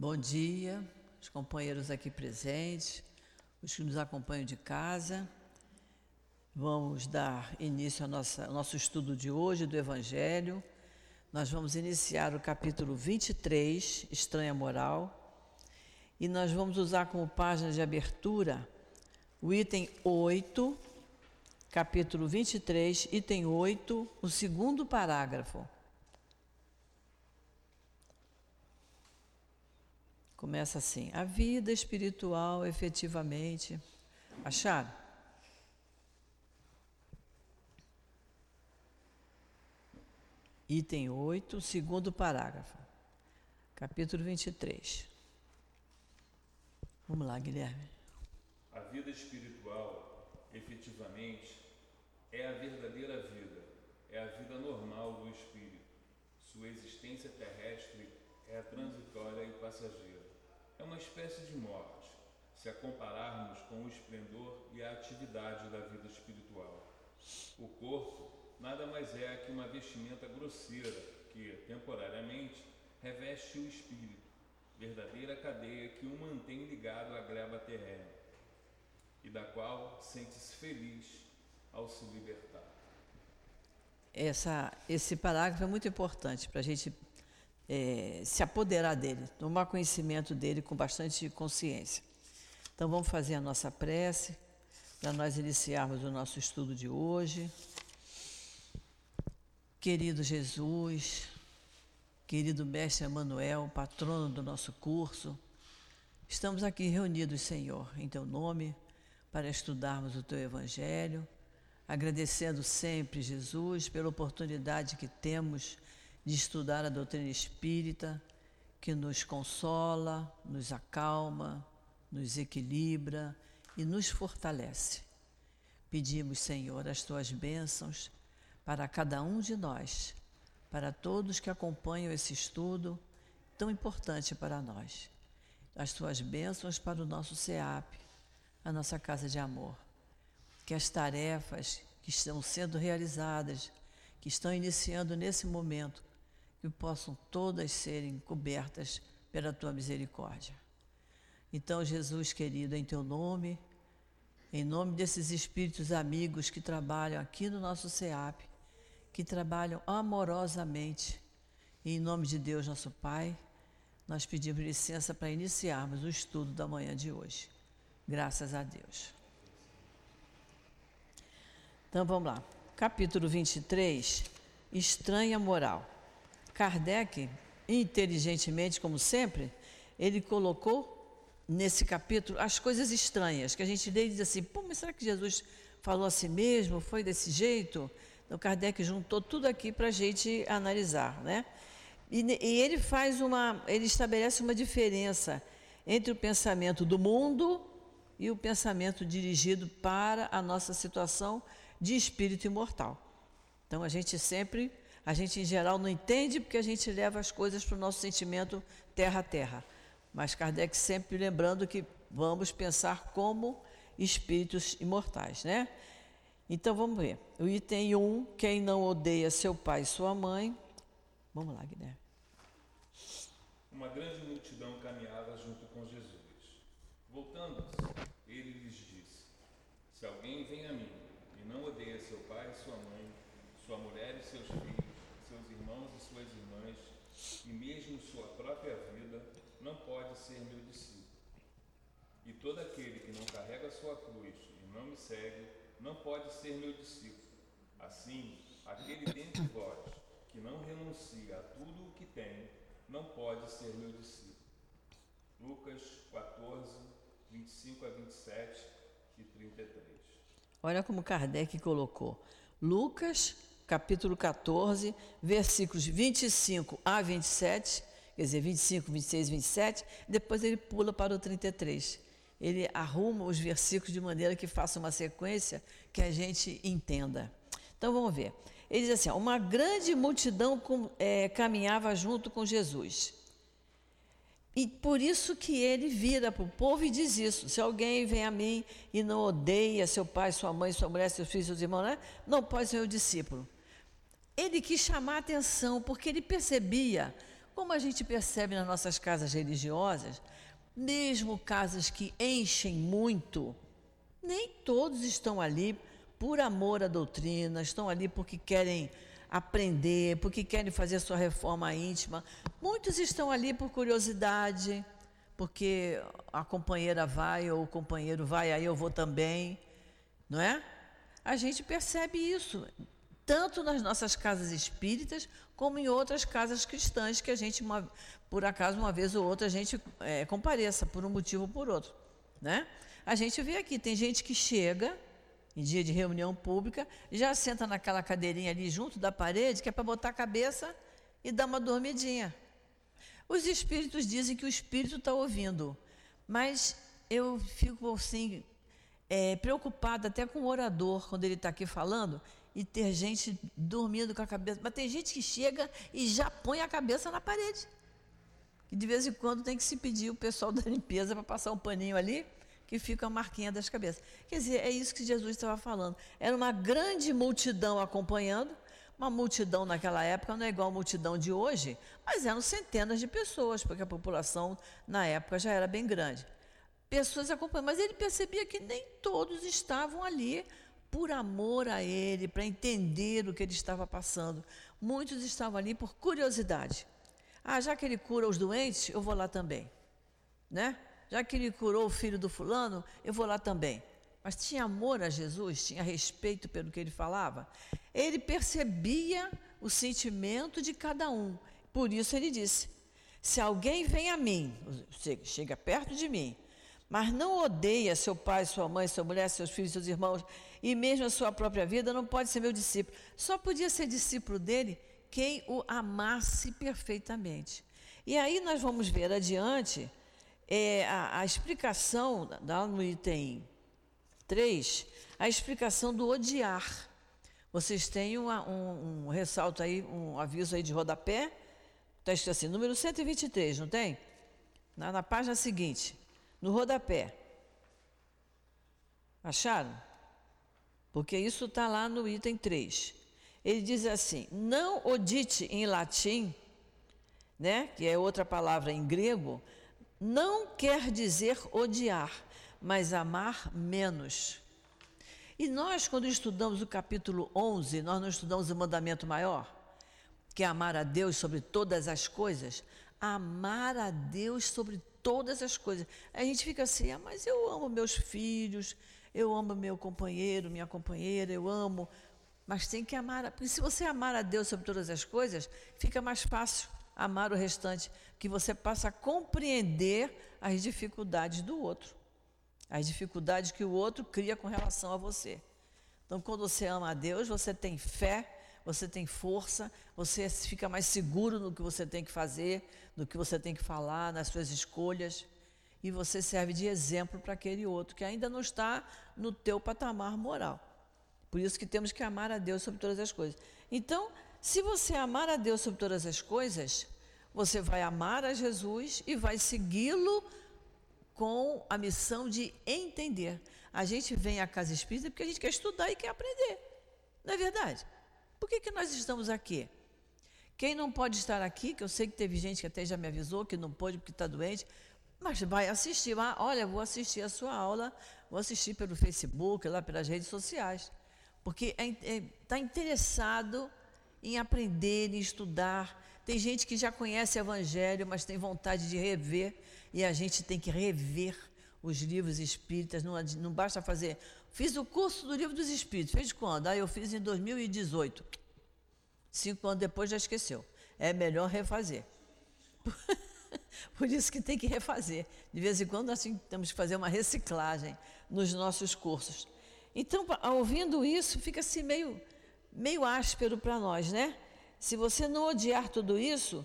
Bom dia, os companheiros aqui presentes, os que nos acompanham de casa. Vamos dar início ao nosso, estudo de hoje do Evangelho. Nós vamos iniciar o capítulo 23, Estranha Moral, e nós vamos usar como página de abertura o item 8, capítulo 23, item 8, o segundo parágrafo. Começa assim: a vida espiritual efetivamente. Acharam? Item 8, segundo parágrafo. Capítulo 23. Vamos lá, Guilherme. A vida espiritual, efetivamente, é a verdadeira vida, é a vida normal do espírito. Sua existência terrestre é transitória e passageira. É uma espécie de morte, se a compararmos com o esplendor e a atividade da vida espiritual. O corpo nada mais é que uma vestimenta grosseira que, temporariamente, reveste o espírito, verdadeira cadeia que o mantém ligado à gleba terrena e da qual sente-se feliz ao se libertar. Essa, esse parágrafo é muito importante para a gente é, se apoderar dele, tomar conhecimento dele com bastante consciência. Então vamos fazer a nossa prece para nós iniciarmos o nosso estudo de hoje. Querido Jesus, querido Mestre Emanuel, patrono do nosso curso, estamos aqui reunidos, Senhor, em Teu nome, para estudarmos o Teu Evangelho, agradecendo sempre, Jesus, pela oportunidade que temos de estudar a doutrina espírita, que nos consola, nos acalma, nos equilibra e nos fortalece. Pedimos, Senhor, as tuas bênçãos para cada um de nós, para todos que acompanham esse estudo tão importante para nós. As tuas bênçãos para o nosso SEAP, a nossa casa de amor. Que as tarefas que estão sendo realizadas, que estão iniciando nesse momento, que possam todas serem cobertas pela tua misericórdia. Então, Jesus querido, em teu nome, em nome desses espíritos amigos que trabalham aqui no nosso SEAP, que trabalham amorosamente. E em nome de Deus, nosso Pai, nós pedimos licença para iniciarmos o estudo da manhã de hoje. Graças a Deus. Então vamos lá. Capítulo 23, Estranha Moral. Kardec, inteligentemente, como sempre, ele colocou nesse capítulo as coisas estranhas, que a gente lê e diz assim, pô, mas será que Jesus falou assim mesmo? Foi desse jeito? Então Kardec juntou tudo aqui para a gente analisar, né? E, e, ele faz uma, ele estabelece uma diferença entre o pensamento do mundo e o pensamento dirigido para a nossa situação de espírito imortal. Então a gente sempre, a gente em geral não entende porque a gente leva as coisas para o nosso sentimento terra a terra. Mas Kardec sempre lembrando que vamos pensar como espíritos imortais, né? Então vamos ver. O item 1, um, quem não odeia seu pai e sua mãe. Vamos lá, Guilherme. Uma grande multidão caminhava junto com Jesus. Voltando-se, ele lhes disse: Se alguém vem a mim e não odeia seu pai e sua mãe, sua mulher e seus filhos, seus irmãos e suas irmãs, e mesmo sua própria vida, não pode ser meu discípulo. E todo aquele que não carrega sua cruz e não me segue, não pode ser meu discípulo. Assim, aquele dentre vós que não renuncia a tudo o que tem, não pode ser meu discípulo. Lucas 14, 25 a 27 e 33. Olha como Kardec colocou. Lucas, capítulo 14, versículos 25 a 27, quer dizer, 25, 26, 27, depois ele pula para o 33 ele arruma os versículos de maneira que faça uma sequência que a gente entenda. Então vamos ver. Ele diz assim: uma grande multidão é, caminhava junto com Jesus. E por isso que ele vira para o povo e diz isso: se alguém vem a mim e não odeia seu pai, sua mãe, sua mulher, seus filhos, seus irmãos, né? não pode ser meu discípulo. Ele quis chamar atenção porque ele percebia Como a gente percebe nas nossas casas religiosas, mesmo casas que enchem muito, nem todos estão ali por amor à doutrina, estão ali porque querem aprender, porque querem fazer sua reforma íntima. Muitos estão ali por curiosidade, porque a companheira vai ou o companheiro vai, aí eu vou também, não é? A gente percebe isso, tanto nas nossas casas espíritas, como em outras casas cristãs, que a gente, uma, por acaso, uma vez ou outra, a gente é, compareça, por um motivo ou por outro, né? A gente vê aqui, tem gente que chega em dia de reunião pública, já senta naquela cadeirinha ali junto da parede, que é para botar a cabeça e dar uma dormidinha. Os espíritos dizem que o espírito está ouvindo, mas eu fico assim, é, preocupada até com o orador, quando ele está aqui falando, e ter gente dormindo com a cabeça. Mas tem gente que chega e já põe a cabeça na parede. E de vez em quando tem que se pedir o pessoal da limpeza para passar um paninho ali que fica a marquinha das cabeças. Quer dizer, é isso que Jesus estava falando. Era uma grande multidão acompanhando, uma multidão naquela época não é igual a multidão de hoje, mas eram centenas de pessoas, porque a população na época já era bem grande. Pessoas acompanhando, mas ele percebia que nem todos estavam ali por amor a ele, para entender o que ele estava passando. Muitos estavam ali por curiosidade. Ah, já que ele cura os doentes, eu vou lá também. Né? já que ele curou o filho do fulano, eu vou lá também. Mas tinha amor a Jesus, tinha respeito pelo que ele falava. Ele percebia o sentimento de cada um. Por isso ele disse: Se alguém vem a mim, chega perto de mim, mas não odeia seu pai, sua mãe, sua mulher, seus filhos, seus irmãos e mesmo a sua própria vida, não pode ser meu discípulo. Só podia ser discípulo dele quem o amasse perfeitamente. E aí nós vamos ver adiante é, a, a, explicação, lá no item 3, a explicação do odiar. Vocês têm uma, um, um, ressalto aí, um aviso aí de rodapé, está escrito assim, número 123, não tem? Na, na página seguinte, no rodapé. Acharam? Porque isso está lá no item 3. Ele diz assim: não odite em latim, né, que é outra palavra em grego, não quer dizer odiar, mas amar menos. E nós, quando estudamos o capítulo 11, nós não estudamos o mandamento maior, que é amar a Deus sobre todas as coisas. Amar a Deus sobre todas as coisas. A gente fica assim, ah, mas eu amo meus filhos, eu amo meu companheiro, minha companheira, eu amo. Mas tem que amar, porque se você amar a Deus sobre todas as coisas, fica mais fácil amar o restante, que você passa a compreender as dificuldades do outro, as dificuldades que o outro cria com relação a você. Então, quando você ama a Deus, você tem fé, você tem força, você fica mais seguro no que você tem que fazer, no que você tem que falar, nas suas escolhas, e você serve de exemplo para aquele outro que ainda não está no teu patamar moral. Por isso que temos que amar a Deus sobre todas as coisas. Então, se você amar a Deus sobre todas as coisas, você vai amar a Jesus e vai segui-lo com a missão de entender. A gente vem à casa espírita porque a gente quer estudar e quer aprender. Não é verdade? Por que, que nós estamos aqui? Quem não pode estar aqui, que eu sei que teve gente que até já me avisou que não pode porque está doente, mas vai assistir. Ah, olha, vou assistir a sua aula, vou assistir pelo Facebook, lá pelas redes sociais. Porque está é, é, tá interessado em aprender, em estudar. Tem gente que já conhece o Evangelho, mas tem vontade de rever, e a gente tem que rever os livros espíritas, não, não basta fazer. Fiz o curso do livro dos espíritos, fez quando? Ah, eu fiz em 2018. Cinco anos depois já esqueceu. É melhor refazer. Por isso que tem que refazer. De vez em quando nós temos que fazer uma reciclagem nos nossos cursos. Então, ouvindo isso, fica assim meio meio áspero para nós, né? Se você não odiar tudo isso,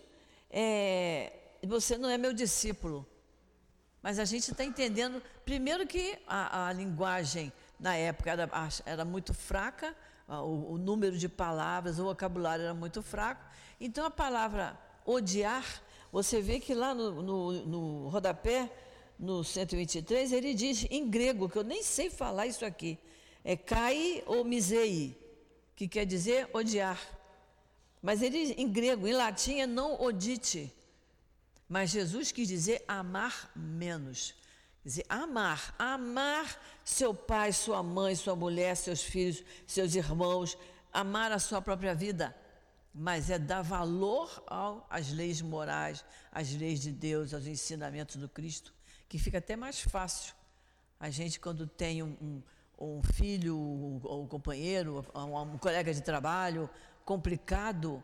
é, você não é meu discípulo. Mas a gente está entendendo, primeiro que a, a, linguagem na época era, era muito fraca, o, o, número de palavras, o vocabulário era muito fraco. Então a palavra odiar, você vê que lá no, no, no rodapé, no 123, ele diz em grego, que eu nem sei falar isso aqui, é kai ou misei, que quer dizer odiar. Mas ele, em grego, em latim, é não odite. Mas Jesus quis dizer amar menos. Quer dizer, amar, amar seu pai, sua mãe, sua mulher, seus filhos, seus irmãos, amar a sua própria vida, mas é dar valor às leis morais, às leis de Deus, aos ensinamentos do Cristo, que fica até mais fácil. A gente, quando tem um, um, um filho, ou um companheiro, um, um colega de trabalho complicado,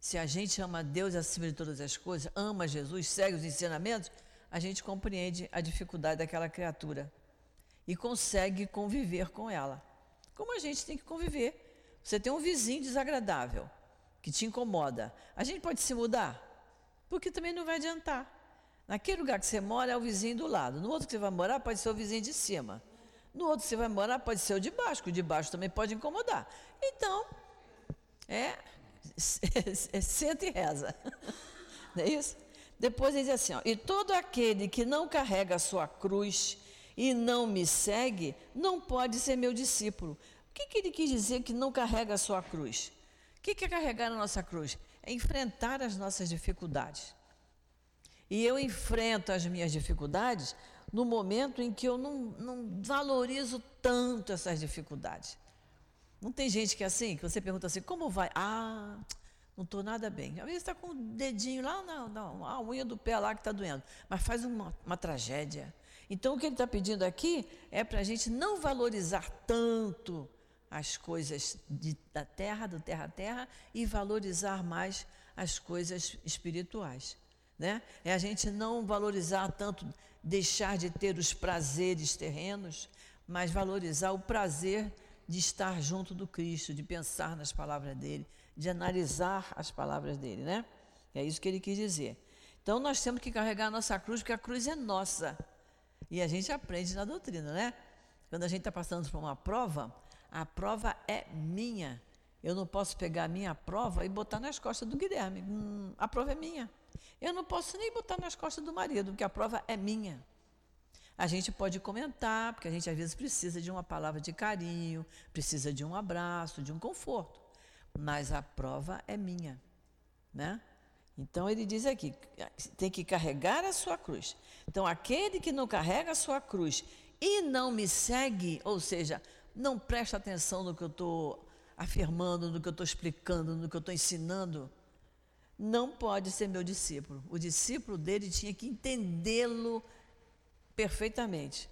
se a gente ama Deus acima de todas as coisas, ama Jesus, segue os ensinamentos, a gente compreende a dificuldade daquela criatura e consegue conviver com ela. Como a gente tem que conviver. Você tem um vizinho desagradável que te incomoda. A gente pode se mudar? Porque também não vai adiantar. Naquele lugar que você mora é o vizinho do lado. No outro que você vai morar pode ser o vizinho de cima. No outro que você vai morar pode ser o de baixo, que o de baixo também pode incomodar. Então, é, senta e reza. Não é isso? Depois ele diz assim: ó, e todo aquele que não carrega a sua cruz e não me segue, não pode ser meu discípulo. O que, que ele quis dizer que não carrega a sua cruz? O que, é carregar a nossa cruz? É enfrentar as nossas dificuldades. E eu enfrento as minhas dificuldades no momento em que eu não, não valorizo tanto essas dificuldades. Não tem gente que é assim, que você pergunta assim, como vai? Ah, não estou nada bem. Às vezes está com o dedinho lá, não, não, a unha do pé lá que está doendo, mas faz uma, uma tragédia. Então, o que ele está pedindo aqui é para a gente não valorizar tanto as coisas de, da terra, do terra a terra, e valorizar mais as coisas espirituais. Né? É a gente não valorizar tanto, deixar de ter os prazeres terrenos, mas valorizar o prazer de estar junto do Cristo, de pensar nas palavras dele, de analisar as palavras dele, né? É isso que ele quis dizer. Então nós temos que carregar a nossa cruz, porque a cruz é nossa. E a gente aprende na doutrina, né? Quando a gente está passando por uma prova, a prova é minha. Eu não posso pegar a minha prova e botar nas costas do Guilherme. Hum, a prova é minha. Eu não posso nem botar nas costas do marido, porque a prova é minha. A gente pode comentar, porque a gente às vezes precisa de uma palavra de carinho, precisa de um abraço, de um conforto mas a prova é minha, né? Então ele diz aqui, tem que carregar a sua cruz. Então aquele que não carrega a sua cruz e não me segue, ou seja, não presta atenção no que eu estou afirmando, no que eu estou explicando, no que eu estou ensinando, não pode ser meu discípulo. O discípulo dele tinha que entendê-lo perfeitamente.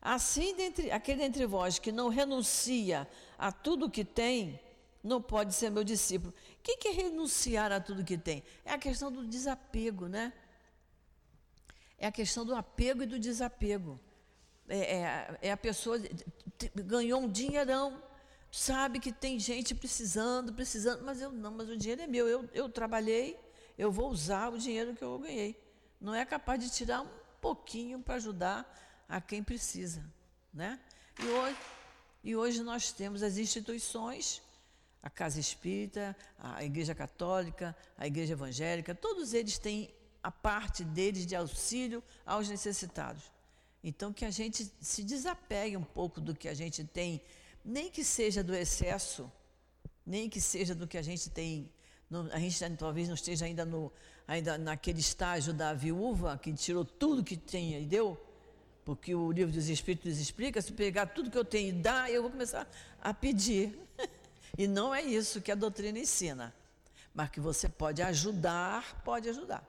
Assim, dentre, aquele entre vós que não renuncia a tudo que tem, não pode ser meu discípulo. O que é renunciar a tudo que tem? É a questão do desapego, né? É a questão do apego e do desapego. É, é, é a pessoa ganhou um dinheirão, sabe que tem gente precisando, precisando, mas eu não, mas o dinheiro é meu. Eu, eu trabalhei, eu vou usar o dinheiro que eu ganhei. Não é capaz de tirar um pouquinho para ajudar a quem precisa, né? E hoje, e hoje nós temos as instituições a Casa Espírita, a Igreja Católica, a Igreja Evangélica, todos eles têm a parte deles de auxílio aos necessitados. Então, que a gente se desapegue um pouco do que a gente tem, nem que seja do excesso, nem que seja do que a gente tem. A gente talvez não esteja ainda, no, ainda naquele estágio da viúva que tirou tudo que tinha e deu, porque o livro dos Espíritos explica: se pegar tudo que eu tenho e dar, eu vou começar a pedir. E não é isso que a doutrina ensina. Mas que você pode ajudar, pode ajudar.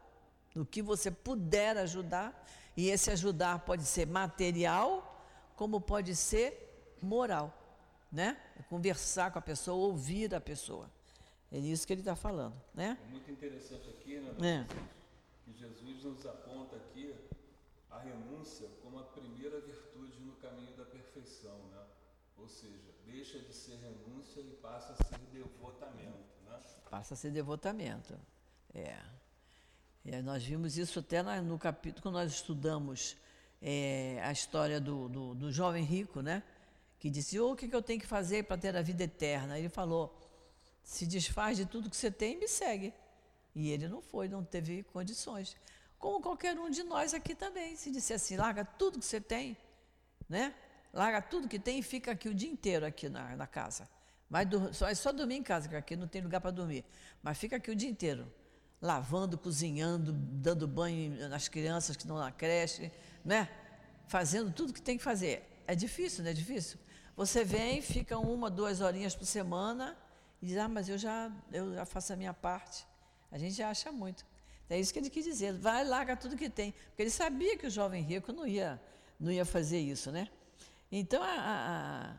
No que você puder ajudar, e esse ajudar pode ser material, como pode ser moral, né? Conversar com a pessoa, ouvir a pessoa. É isso que ele está falando, né? É muito interessante aqui, né? É. Que Jesus nos aponta aqui a renúncia como a primeira virtude no caminho da perfeição, né? Ou seja, deixa de ser renúncia e passa a ser devotamento. Né? Passa a ser devotamento. É. é nós vimos isso até no capítulo que nós estudamos é, a história do, do, do, jovem rico, né? Que disse: oh, O que, que eu tenho que fazer para ter a vida eterna? Ele falou: Se desfaz de tudo que você tem e me segue. E ele não foi, não teve condições. Como qualquer um de nós aqui também. Se disser assim: larga tudo que você tem, né? larga tudo que tem e fica aqui o dia inteiro aqui na, na casa. Vai só, é só dormir em casa, porque aqui não tem lugar para dormir. Mas fica aqui o dia inteiro. Lavando, cozinhando, dando banho nas crianças que estão na creche, né? Fazendo tudo que tem que fazer. É difícil, não é difícil? Você vem, fica uma, duas horinhas por semana e diz, ah, mas eu já, eu já faço a minha parte. A gente acha muito. É isso que ele quis dizer. Vai, larga tudo que tem. Porque ele sabia que o jovem rico não ia, não ia fazer isso, né? Então, a,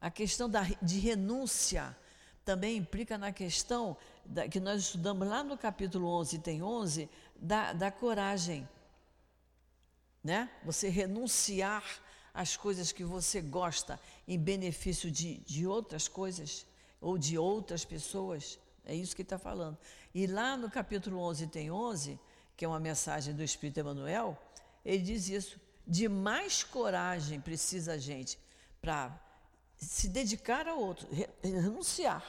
a, a questão da, de renúncia também implica na questão da, que nós estudamos lá no capítulo 11, tem 11, da, da coragem. Né? Você renunciar às coisas que você gosta em benefício de, de outras coisas ou de outras pessoas. É isso que está falando. E lá no capítulo 11, tem 11, que é uma mensagem do Espírito Emmanuel, ele diz isso. De mais coragem precisa a gente para se dedicar ao outro, renunciar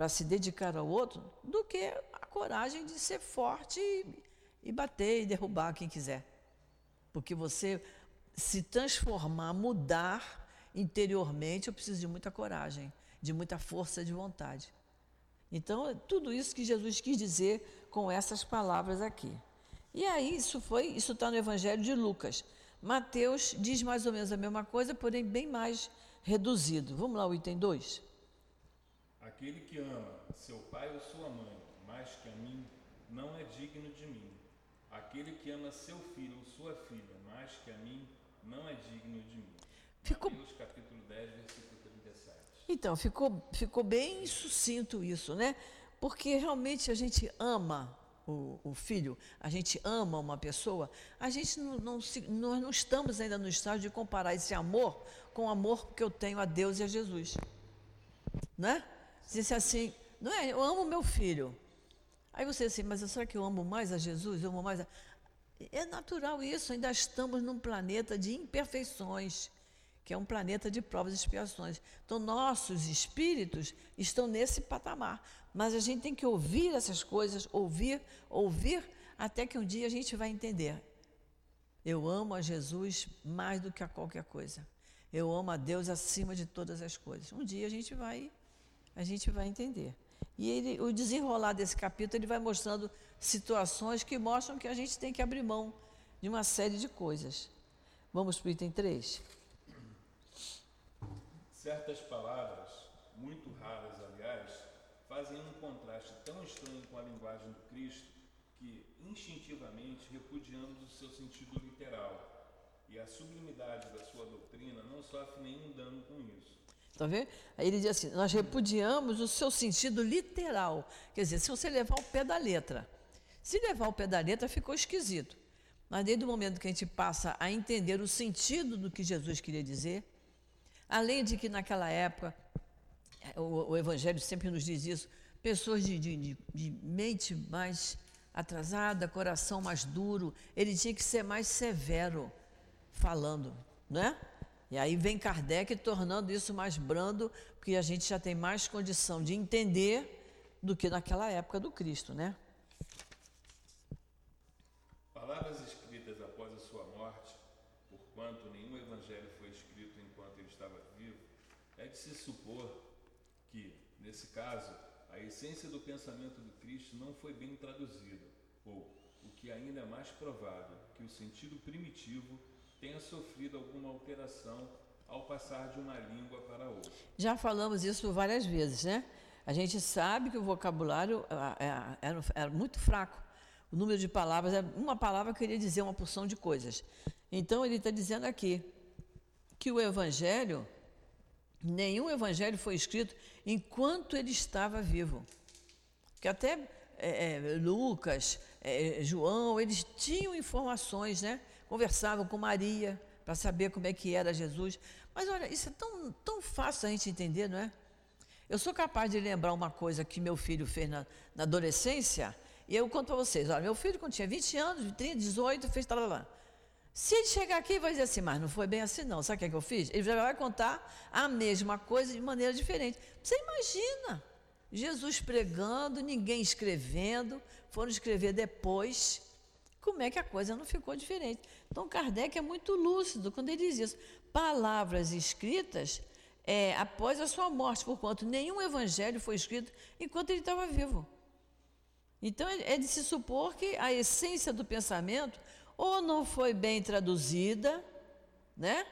para se dedicar ao outro, do que a coragem de ser forte e, e bater e derrubar quem quiser. Porque você se transformar, mudar interiormente, eu preciso de muita coragem, de muita força de vontade. Então, é tudo isso que Jesus quis dizer com essas palavras aqui. E aí, isso foi, isso está no Evangelho de Lucas. Mateus diz mais ou menos a mesma coisa, porém bem mais reduzido. Vamos lá, o item 2. Aquele que ama seu pai ou sua mãe mais que a mim, não é digno de mim. Aquele que ama seu filho ou sua filha mais que a mim, não é digno de mim. Ficou... Mateus capítulo 10, versículo 37. Então, ficou, ficou bem sucinto isso, né? Porque realmente a gente ama o, o, filho, a gente ama uma pessoa, a gente não, não, nós não estamos ainda no estágio de comparar esse amor com o amor que eu tenho a Deus e a Jesus. Né? Disse assim, não é, eu amo meu filho. Aí você assim, mas será que eu amo mais a Jesus? Eu amo mais a... É natural isso, ainda estamos num planeta de imperfeições, que é um planeta de provas e expiações. Então, nossos espíritos estão nesse patamar. Mas a gente tem que ouvir essas coisas, ouvir, ouvir, até que um dia a gente vai entender. Eu amo a Jesus mais do que a qualquer coisa. Eu amo a Deus acima de todas as coisas. Um dia a gente vai, a gente vai entender. E ele, o desenrolar desse capítulo, ele vai mostrando situações que mostram que a gente tem que abrir mão de uma série de coisas. Vamos para o item 3. Certas palavras, muito raras, aliás, fazem um contraste tão estranho com a linguagem do Cristo que, instintivamente, repudiamos o seu sentido literal e a sublimidade da sua doutrina não sofre nenhum dano com isso. Está vendo? Aí ele diz assim: nós repudiamos o seu sentido literal. Quer dizer, se você levar o pé da letra. Se levar o pé da letra, ficou esquisito. Mas desde o momento que a gente passa a entender o sentido do que Jesus queria dizer, além de que naquela época, o, o Evangelho sempre nos diz isso, pessoas de, de, de mente mais atrasada, coração mais duro, ele tinha que ser mais severo falando, né? E aí vem Kardec tornando isso mais brando, porque a gente já tem mais condição de entender do que naquela época do Cristo, né? Palavras escritas após a sua morte, porquanto nenhum evangelho foi escrito enquanto ele estava vivo, é de se supor que, nesse caso, a essência do pensamento do Cristo não foi bem traduzida, ou, o que ainda é mais provável, que o sentido primitivo tenha sofrido alguma alteração ao passar de uma língua para outra. Já falamos isso várias vezes, né? A gente sabe que o vocabulário era, é, é, era muito fraco. O número de palavras, uma palavra queria dizer uma porção de coisas. Então ele está dizendo aqui que o Evangelho, nenhum Evangelho foi escrito enquanto ele estava vivo. Que até é, é, Lucas, é, João, eles tinham informações, né? Conversavam com Maria para saber como é que era Jesus. Mas olha, isso é tão, tão fácil a gente entender, não é? Eu sou capaz de lembrar uma coisa que meu filho fez na, na adolescência, e eu conto para vocês. Olha, meu filho, quando tinha 20 anos, 30, 18, fez tal, lá. Se ele chegar aqui e vai dizer assim, mas não foi bem assim, não. Sabe o que, é que eu fiz? Ele já vai contar a mesma coisa de maneira diferente. Você imagina Jesus pregando, ninguém escrevendo, foram escrever depois como é que a coisa não ficou diferente. Então, Kardec é muito lúcido quando ele diz isso. Palavras escritas é, após a sua morte, porquanto nenhum evangelho foi escrito enquanto ele estava vivo. Então é de se supor que a essência do pensamento ou não foi bem traduzida, né?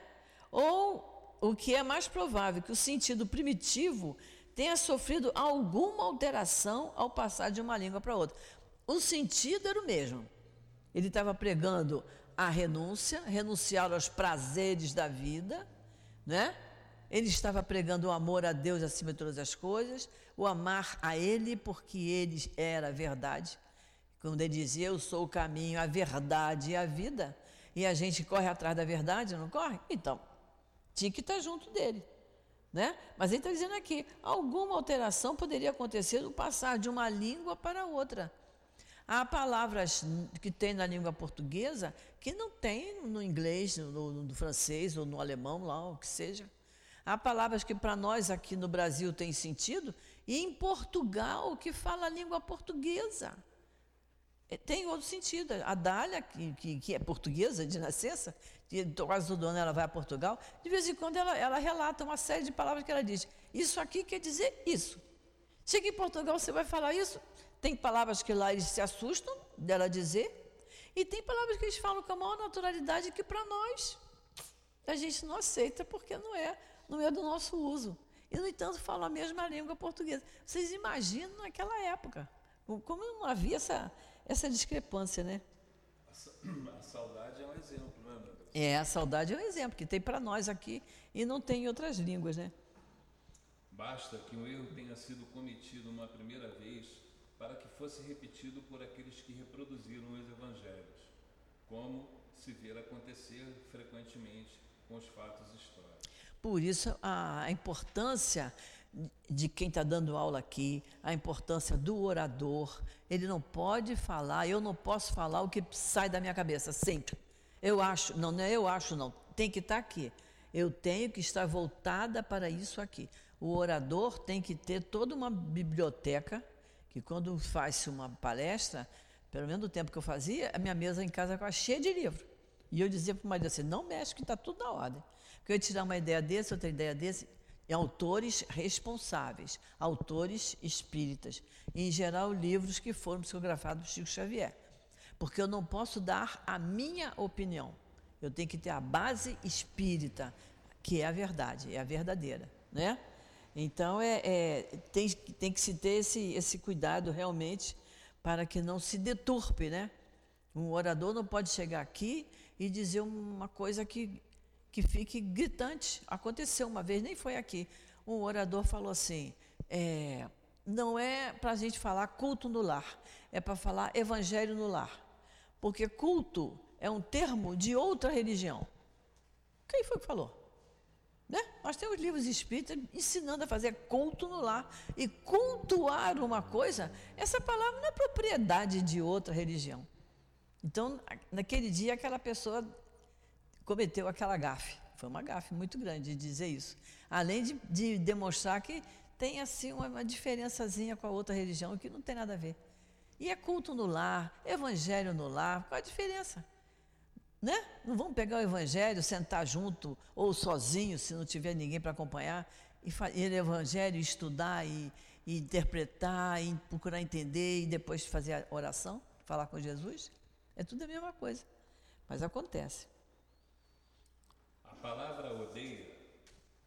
Ou o que é mais provável, que o sentido primitivo tenha sofrido alguma alteração ao passar de uma língua para outra. O sentido era o mesmo. Ele estava pregando a renúncia, renunciar aos prazeres da vida, né? Ele estava pregando o amor a Deus acima de todas as coisas, o amar a Ele porque Ele era a verdade. Quando ele dizia, eu sou o caminho, a verdade e a vida, e a gente corre atrás da verdade, não corre? Então, tinha que estar junto dele. Né? Mas ele está dizendo aqui, alguma alteração poderia acontecer no passar de uma língua para outra. Há palavras que tem na língua portuguesa que não tem no inglês, no, no francês ou no alemão, lá, o que seja. Há palavras que para nós aqui no Brasil têm sentido e em Portugal, que fala a língua portuguesa, é, tem outro sentido. A Dália, que, que, que é portuguesa de nascença, quase todo ano ela vai a Portugal, de vez em quando ela, ela relata uma série de palavras que ela diz. Isso aqui quer dizer isso. Chega em Portugal, você vai falar isso. Tem palavras que lá eles se assustam dela dizer, e tem palavras que eles falam com a maior naturalidade que para nós a gente não aceita porque não é no meio do nosso uso. E, no entanto, falam a mesma língua portuguesa. Vocês imaginam naquela época, como não havia essa, essa discrepância, né? A saudade é um exemplo, né? É, a saudade é um exemplo que tem para nós aqui e não tem em outras línguas, né? Basta que um erro tenha sido cometido uma primeira vez para que fosse repetido por aqueles que reproduziram os evangelhos, como se vê acontecer frequentemente com os fatos históricos. Por isso, a importância de quem está dando aula aqui, a importância do orador. Ele não pode falar, eu não posso falar o que sai da minha cabeça, sempre. Eu acho, não, não é eu acho, não, tem que estar tá aqui. Eu tenho que estar voltada para isso aqui. O orador tem que ter toda uma biblioteca, que quando faz uma palestra, pelo menos no tempo que eu fazia, a minha mesa em casa estava cheia de livro. E eu dizia para o marido assim, não mexe que está tudo na ordem. Porque eu ia tirar uma ideia desse, outra ideia desse, e autores responsáveis, autores espíritas, em geral livros que foram psicografados por Chico Xavier. Porque eu não posso dar a minha opinião. Eu tenho que ter a base espírita, que é a verdade, é a verdadeira, né? Então é, é tem, tem que se ter esse, esse cuidado realmente para que não se deturpe, né? Um orador não pode chegar aqui e dizer uma coisa que que fique gritante. Aconteceu uma vez, nem foi aqui. Um orador falou assim: é, não é para a gente falar culto no lar, é para falar evangelho no lar. Porque culto é um termo de outra religião. Quem foi que falou? Né? Nós temos livros espíritas ensinando a fazer culto no lar. E cultuar uma coisa, essa palavra não é propriedade de outra religião. Então, naquele dia, aquela pessoa cometeu aquela gafe. Foi uma gafe muito grande de dizer isso. Além de, de demonstrar que tem assim uma, uma diferençazinha com a outra religião que não tem nada a ver. E é culto no lar, evangelho no lar, qual a diferença? Né? Não vamos pegar o evangelho, sentar junto ou sozinho, se não tiver ninguém para acompanhar, e ir o evangelho, estudar e, e, interpretar, e procurar entender e depois fazer a oração, falar com Jesus? É tudo a mesma coisa. Mas acontece palavra odeia,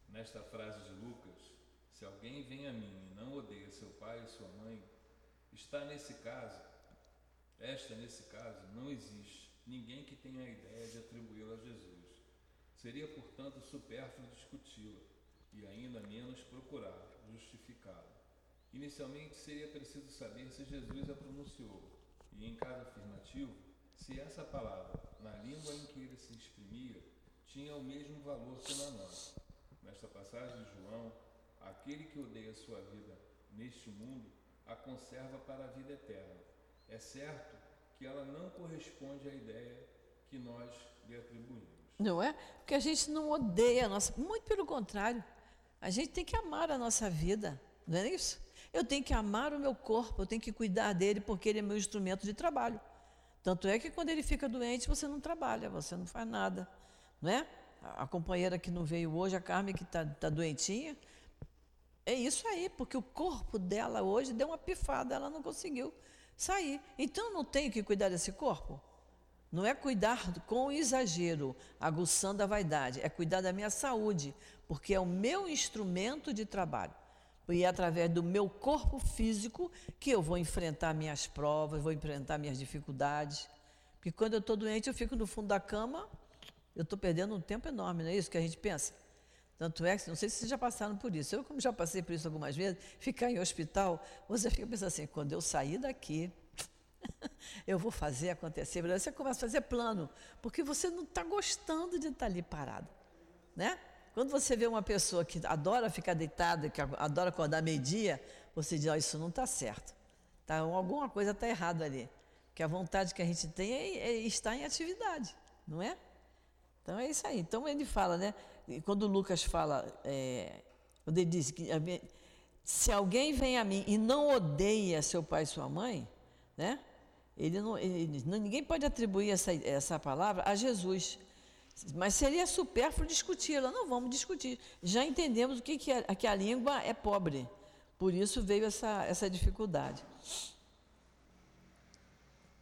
nesta frase de Lucas, se alguém vem a mim e não odeia seu pai e sua mãe, está nesse caso, esta nesse caso, não existe ninguém que tenha a ideia de atribuí-la a Jesus. Seria, portanto, supérfluo discuti-la e ainda menos procurar justificá-la. Inicialmente seria preciso saber se Jesus a pronunciou e, em caso afirmativo, se essa palavra, na língua em que ele se exprimia, tinha o mesmo valor que na nossa. Nesta passagem de João, aquele que odeia sua vida neste mundo a conserva para a vida eterna. É certo que ela não corresponde à ideia que nós lhe atribuímos. Não é? Porque a gente não odeia a nossa. Muito pelo contrário. A gente tem que amar a nossa vida, não é isso? Eu tenho que amar o meu corpo, eu tenho que cuidar dele porque ele é meu instrumento de trabalho. Tanto é que quando ele fica doente, você não trabalha, você não faz nada né? A companheira que não veio hoje, a Carmen, que está tá doentinha. É isso aí, porque o corpo dela hoje deu uma pifada, ela não conseguiu sair. Então não tenho que cuidar desse corpo? Não é cuidar com exagero, aguçando a vaidade, é cuidar da minha saúde, porque é o meu instrumento de trabalho. E é através do meu corpo físico que eu vou enfrentar minhas provas, vou enfrentar minhas dificuldades. Porque quando eu estou doente, eu fico no fundo da cama, eu estou perdendo um tempo enorme, não é isso que a gente pensa? Tanto é que, não sei se vocês já passaram por isso, eu, como já passei por isso algumas vezes, ficar em hospital, você fica pensando assim: quando eu sair daqui, eu vou fazer acontecer. Você começa a fazer plano, porque você não está gostando de estar tá ali parado. Né? Quando você vê uma pessoa que adora ficar deitada, que adora acordar meio-dia, você diz: oh, Isso não está certo. Tá, alguma coisa está errada ali. Que a vontade que a gente tem é, é estar em atividade, não é? Então é isso aí. Então ele fala, né? Quando Lucas fala, é, quando ele diz que se alguém vem a mim e não odeia seu pai e sua mãe, né? Ele não, ele, ninguém pode atribuir essa, essa palavra a Jesus. Mas seria supérfluo discuti-la. Não vamos discutir. Já entendemos o que, que, é, que a língua é pobre. Por isso veio essa, essa dificuldade.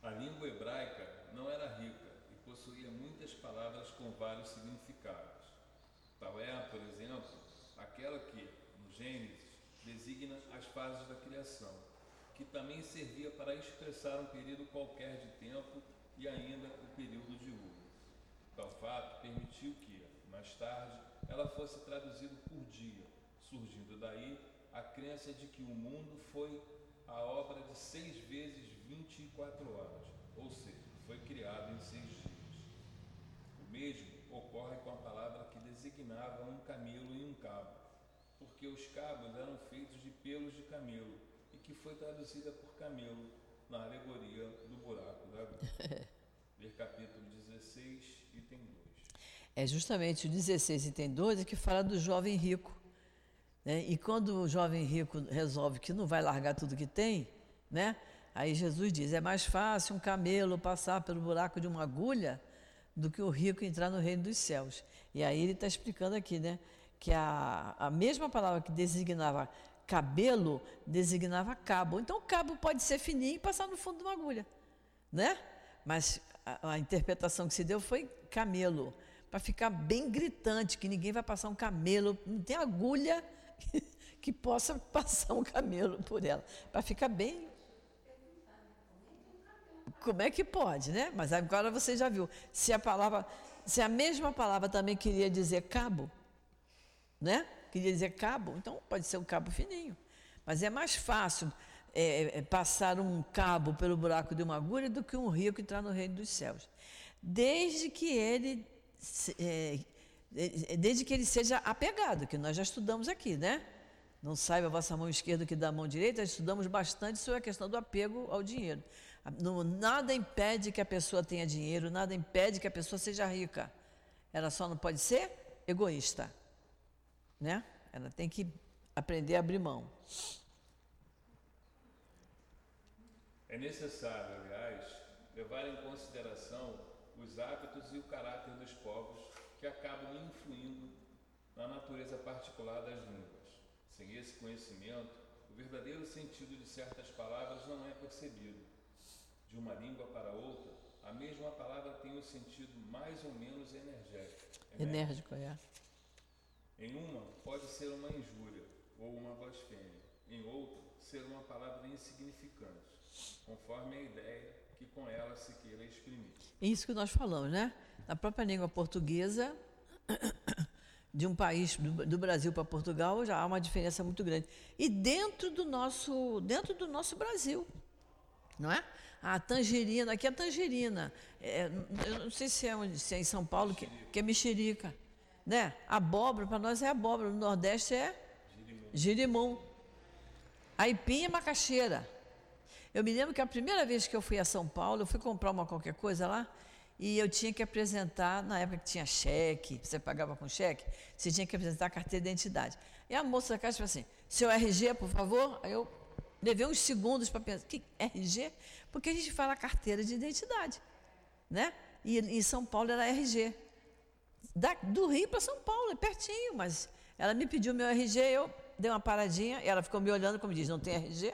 A língua hebraica não era rica e possuía muitas palavras com vários significados. Tal é, por exemplo, aquela que, no Gênesis, designa as fases da criação que também servia para expressar um período qualquer de tempo e ainda o período de uso. Tal fato permitiu que, mais tarde, ela fosse traduzida por dia, surgindo daí a crença de que o mundo foi a obra de seis vezes 24 horas, ou seja, foi criado em seis dias. O mesmo ocorre com a palavra que designava um camelo e um cabo, porque os cabos eram feitos de pelos de camelo que foi traduzida por Camilo na alegoria do buraco da agulha. Ver capítulo 16, item 2. É justamente o 16, item 2, que fala do jovem rico. Né? E quando o jovem rico resolve que não vai largar tudo que tem, né? aí Jesus diz: é mais fácil um camelo passar pelo buraco de uma agulha do que o rico entrar no reino dos céus. E aí ele está explicando aqui, né? Que a, a mesma palavra que designava cabelo designava cabo. Então, cabo pode ser fininho e passar no fundo de uma agulha, né? Mas a, a interpretação que se deu foi camelo, para ficar bem gritante, que ninguém vai passar um camelo, não tem agulha que, que possa passar um camelo por ela, para ficar bem como é que pode, né? Mas agora você já viu. Se a palavra, se a mesma palavra também queria dizer cabo, né? Queria dizer cabo, então pode ser um cabo fininho. Mas é mais fácil é, é, passar um cabo pelo buraco de uma agulha do que um rico entrar no reino dos céus. Desde que ele, é, é, desde que ele seja apegado, que nós já estudamos aqui, né? Não saiba a vossa mão esquerda que da mão direita, estudamos bastante sobre a questão do apego ao dinheiro. Nada impede que a pessoa tenha dinheiro, nada impede que a pessoa seja rica. Ela só não pode ser egoísta né? Ela tem que aprender a abrir mão. É necessário, aliás, levar em consideração os hábitos e o caráter dos povos que acabam influindo na natureza particular das línguas. Sem esse conhecimento, o verdadeiro sentido de certas palavras não é percebido. De uma língua para outra, a mesma palavra tem um sentido mais ou menos energético. Enérgico, é. Em uma, pode ser uma injúria ou uma blasfêmia. Em outra, ser uma palavra insignificante, conforme a ideia que com ela se queira exprimir. Isso que nós falamos, né? Na própria língua portuguesa, de um país, do, do Brasil para Portugal, já há uma diferença muito grande. E dentro do nosso, dentro do nosso Brasil, não é? A tangerina, aqui é tangerina. É, eu não sei se é, se é em São Paulo, que, que é mexerica. Né? Abóbora, para nós é abóbora, no Nordeste é girimum. Aipim é macaxeira. Eu me lembro que a primeira vez que eu fui a São Paulo, eu fui comprar uma qualquer coisa lá, e eu tinha que apresentar, na época que tinha cheque, você pagava com cheque, você tinha que apresentar a carteira de identidade. E a moça da caixa falou assim, seu RG, por favor? Aí eu levei uns segundos para pensar, que RG? Porque a gente fala carteira de identidade, né? E em São Paulo era RG da, do Rio para São Paulo, é pertinho, mas ela me pediu meu RG, eu dei uma paradinha, e ela ficou me olhando como diz, não tem RG?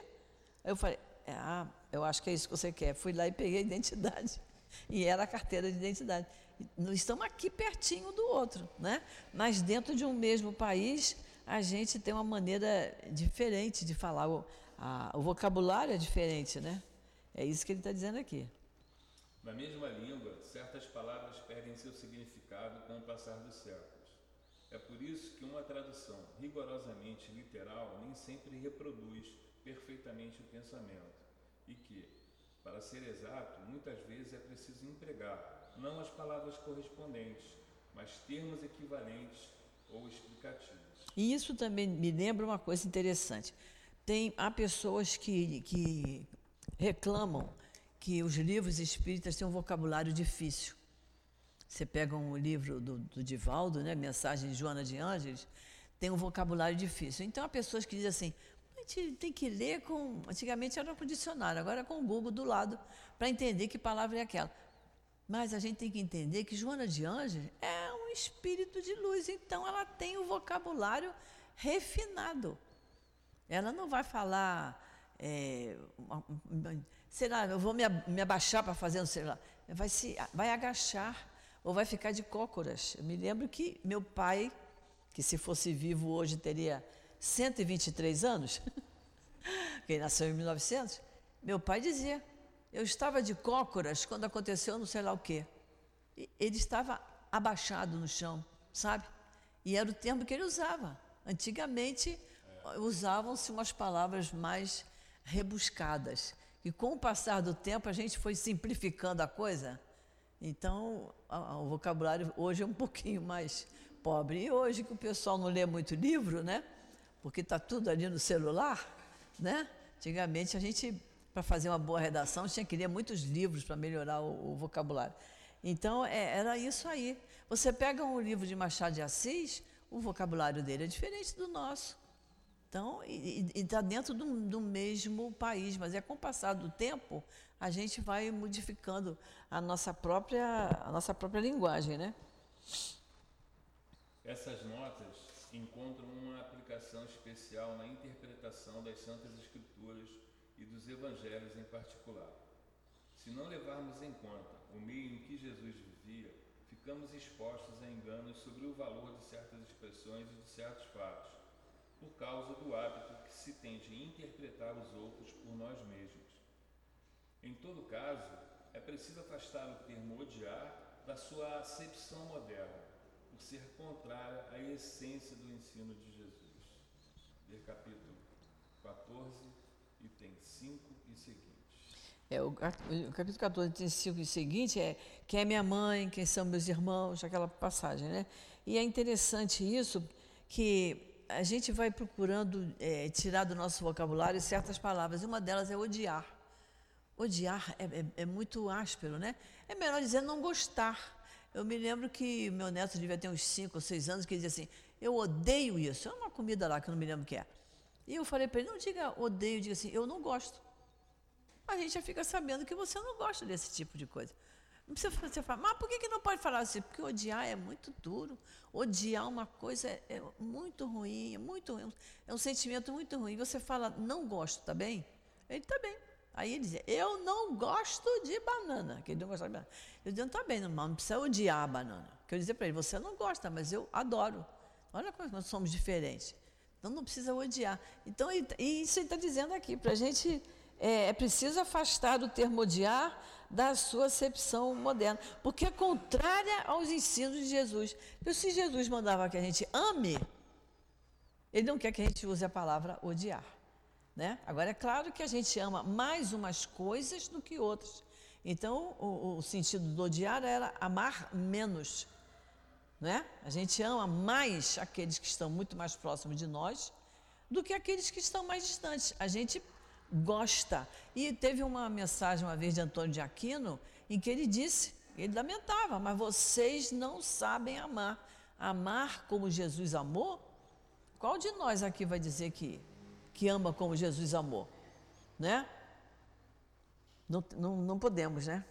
Eu falei, ah, eu acho que é isso que você quer. Fui lá e peguei a identidade. E era a carteira de identidade. Estamos aqui pertinho do outro, né? Mas dentro de um mesmo país, a gente tem uma maneira diferente de falar. O, a, o vocabulário é diferente, né? É isso que ele está dizendo aqui. Na mesma língua, certas palavras perdem seu significado com o passar dos séculos. É por isso que uma tradução rigorosamente literal nem sempre reproduz perfeitamente o pensamento e que, para ser exato, muitas vezes é preciso empregar não as palavras correspondentes, mas termos equivalentes ou explicativos. E isso também me lembra uma coisa interessante. Tem, há pessoas que, que reclamam que os livros espíritas têm um vocabulário difícil. Você pega um livro do, do Divaldo, né, Mensagem de Joana de Ângeles, tem um vocabulário difícil. Então há pessoas que dizem assim, a gente tem que ler com. Antigamente era com dicionário, agora é com o Google do lado, para entender que palavra é aquela. Mas a gente tem que entender que Joana de Ângeles é um espírito de luz, então ela tem o um vocabulário refinado. Ela não vai falar, é, será, eu vou me, me abaixar para fazer, não sei lá. Vai, se, vai agachar ou vai ficar de cócoras. Eu me lembro que meu pai, que se fosse vivo hoje teria 123 anos, que nasceu em 1900, meu pai dizia: Eu estava de cócoras quando aconteceu não sei lá o quê. Ele estava abaixado no chão, sabe? E era o termo que ele usava. Antigamente usavam-se umas palavras mais rebuscadas. E com o passar do tempo a gente foi simplificando a coisa então, o vocabulário hoje é um pouquinho mais pobre. E hoje que o pessoal não lê muito livro, né? Porque está tudo ali no celular, né? Antigamente a gente, para fazer uma boa redação, tinha que ler muitos livros para melhorar o, o, vocabulário. Então, é, era isso aí. Você pega um livro de Machado de Assis, o vocabulário dele é diferente do nosso. Então, e está dentro do, do, mesmo país, mas é com o passar do tempo a gente vai modificando a nossa própria, a nossa própria linguagem, né? Essas notas encontram uma aplicação especial na interpretação das Santas Escrituras e dos Evangelhos em particular. Se não levarmos em conta o meio em que Jesus vivia, ficamos expostos a enganos sobre o valor de certas expressões e de certos fatos por causa do hábito que se tem de interpretar os outros por nós mesmos. Em todo caso, é preciso afastar o termo odiar da sua acepção moderna, por ser contrária à essência do ensino de Jesus. Ver capítulo 14, item 5 e seguinte. É, o, o capítulo 14, item 5 e seguinte é quem é minha mãe, quem são meus irmãos, aquela passagem, né? E é interessante isso, que a gente vai procurando é, tirar do nosso vocabulário certas palavras, e uma delas é odiar. Odiar é, é, é, muito áspero, né? É melhor dizer não gostar. Eu me lembro que meu neto devia ter uns 5 ou 6 anos, que ele dizia assim: Eu odeio isso. É uma comida lá que eu não me lembro o que é. E eu falei para ele: Não diga odeio, diga assim: Eu não gosto. A gente já fica sabendo que você não gosta desse tipo de coisa. Não precisa você falar, mas por que, que não pode falar assim? Porque odiar é muito duro. Odiar uma coisa é, é muito ruim, é muito ruim. É um sentimento muito ruim. Você fala, não gosto, tá bem? Ele tá bem. Aí ele dizia, eu não gosto de banana. Que ele não gosta de banana. Eu dizia, tá bem, não, não precisa odiar a banana. Que eu dizia para ele, você não gosta, mas eu adoro. Olha como nós somos diferentes. Então não precisa odiar. Então, e isso ele está dizendo aqui, para a gente é, é preciso afastar o termo odiar da sua acepção moderna, porque é contrária aos ensinos de Jesus. Então, se Jesus mandava que a gente ame, ele não quer que a gente use a palavra odiar. Né? Agora, é claro que a gente ama mais umas coisas do que outras. Então, o, o sentido do odiar era amar menos. Né? A gente ama mais aqueles que estão muito mais próximos de nós do que aqueles que estão mais distantes. A gente gosta. E teve uma mensagem uma vez de Antônio de Aquino em que ele disse, ele lamentava, mas vocês não sabem amar. Amar como Jesus amou? Qual de nós aqui vai dizer que, que ama como Jesus amou? Né? Não, não, não podemos, né?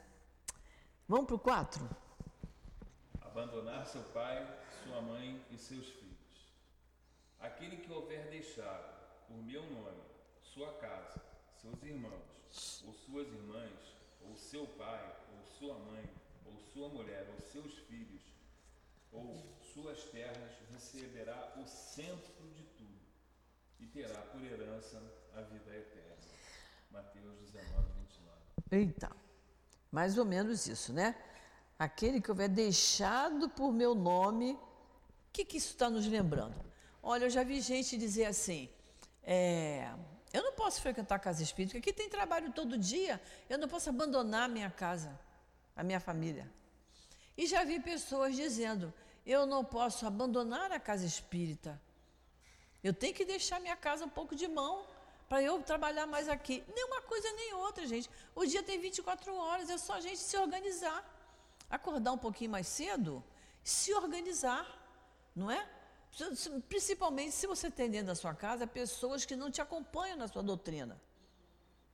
Vamos para o 4. Abandonar seu pai, sua mãe e seus filhos. Aquele que houver deixado, por meu nome, sua casa, seus irmãos, ou suas irmãs, ou seu pai, ou sua mãe, ou sua mulher, ou seus filhos, ou suas terras, receberá o centro de tudo e terá por herança a vida eterna. Mateus 19, 29. Então, mais ou menos isso, né? Aquele que houver deixado por meu nome, o que, que isso está nos lembrando? Olha, eu já vi gente dizer assim, é, eu não posso frequentar a casa espírita, aqui tem trabalho todo dia, eu não posso abandonar a minha casa, a minha família. E já vi pessoas dizendo, eu não posso abandonar a casa espírita, eu tenho que deixar minha casa um pouco de mão para eu trabalhar mais aqui. Nem uma coisa nem outra, gente. O dia tem 24 horas, é só a gente se organizar acordar um pouquinho mais cedo, se organizar, não é? Principalmente se você tem dentro da sua casa pessoas que não te acompanham na sua doutrina.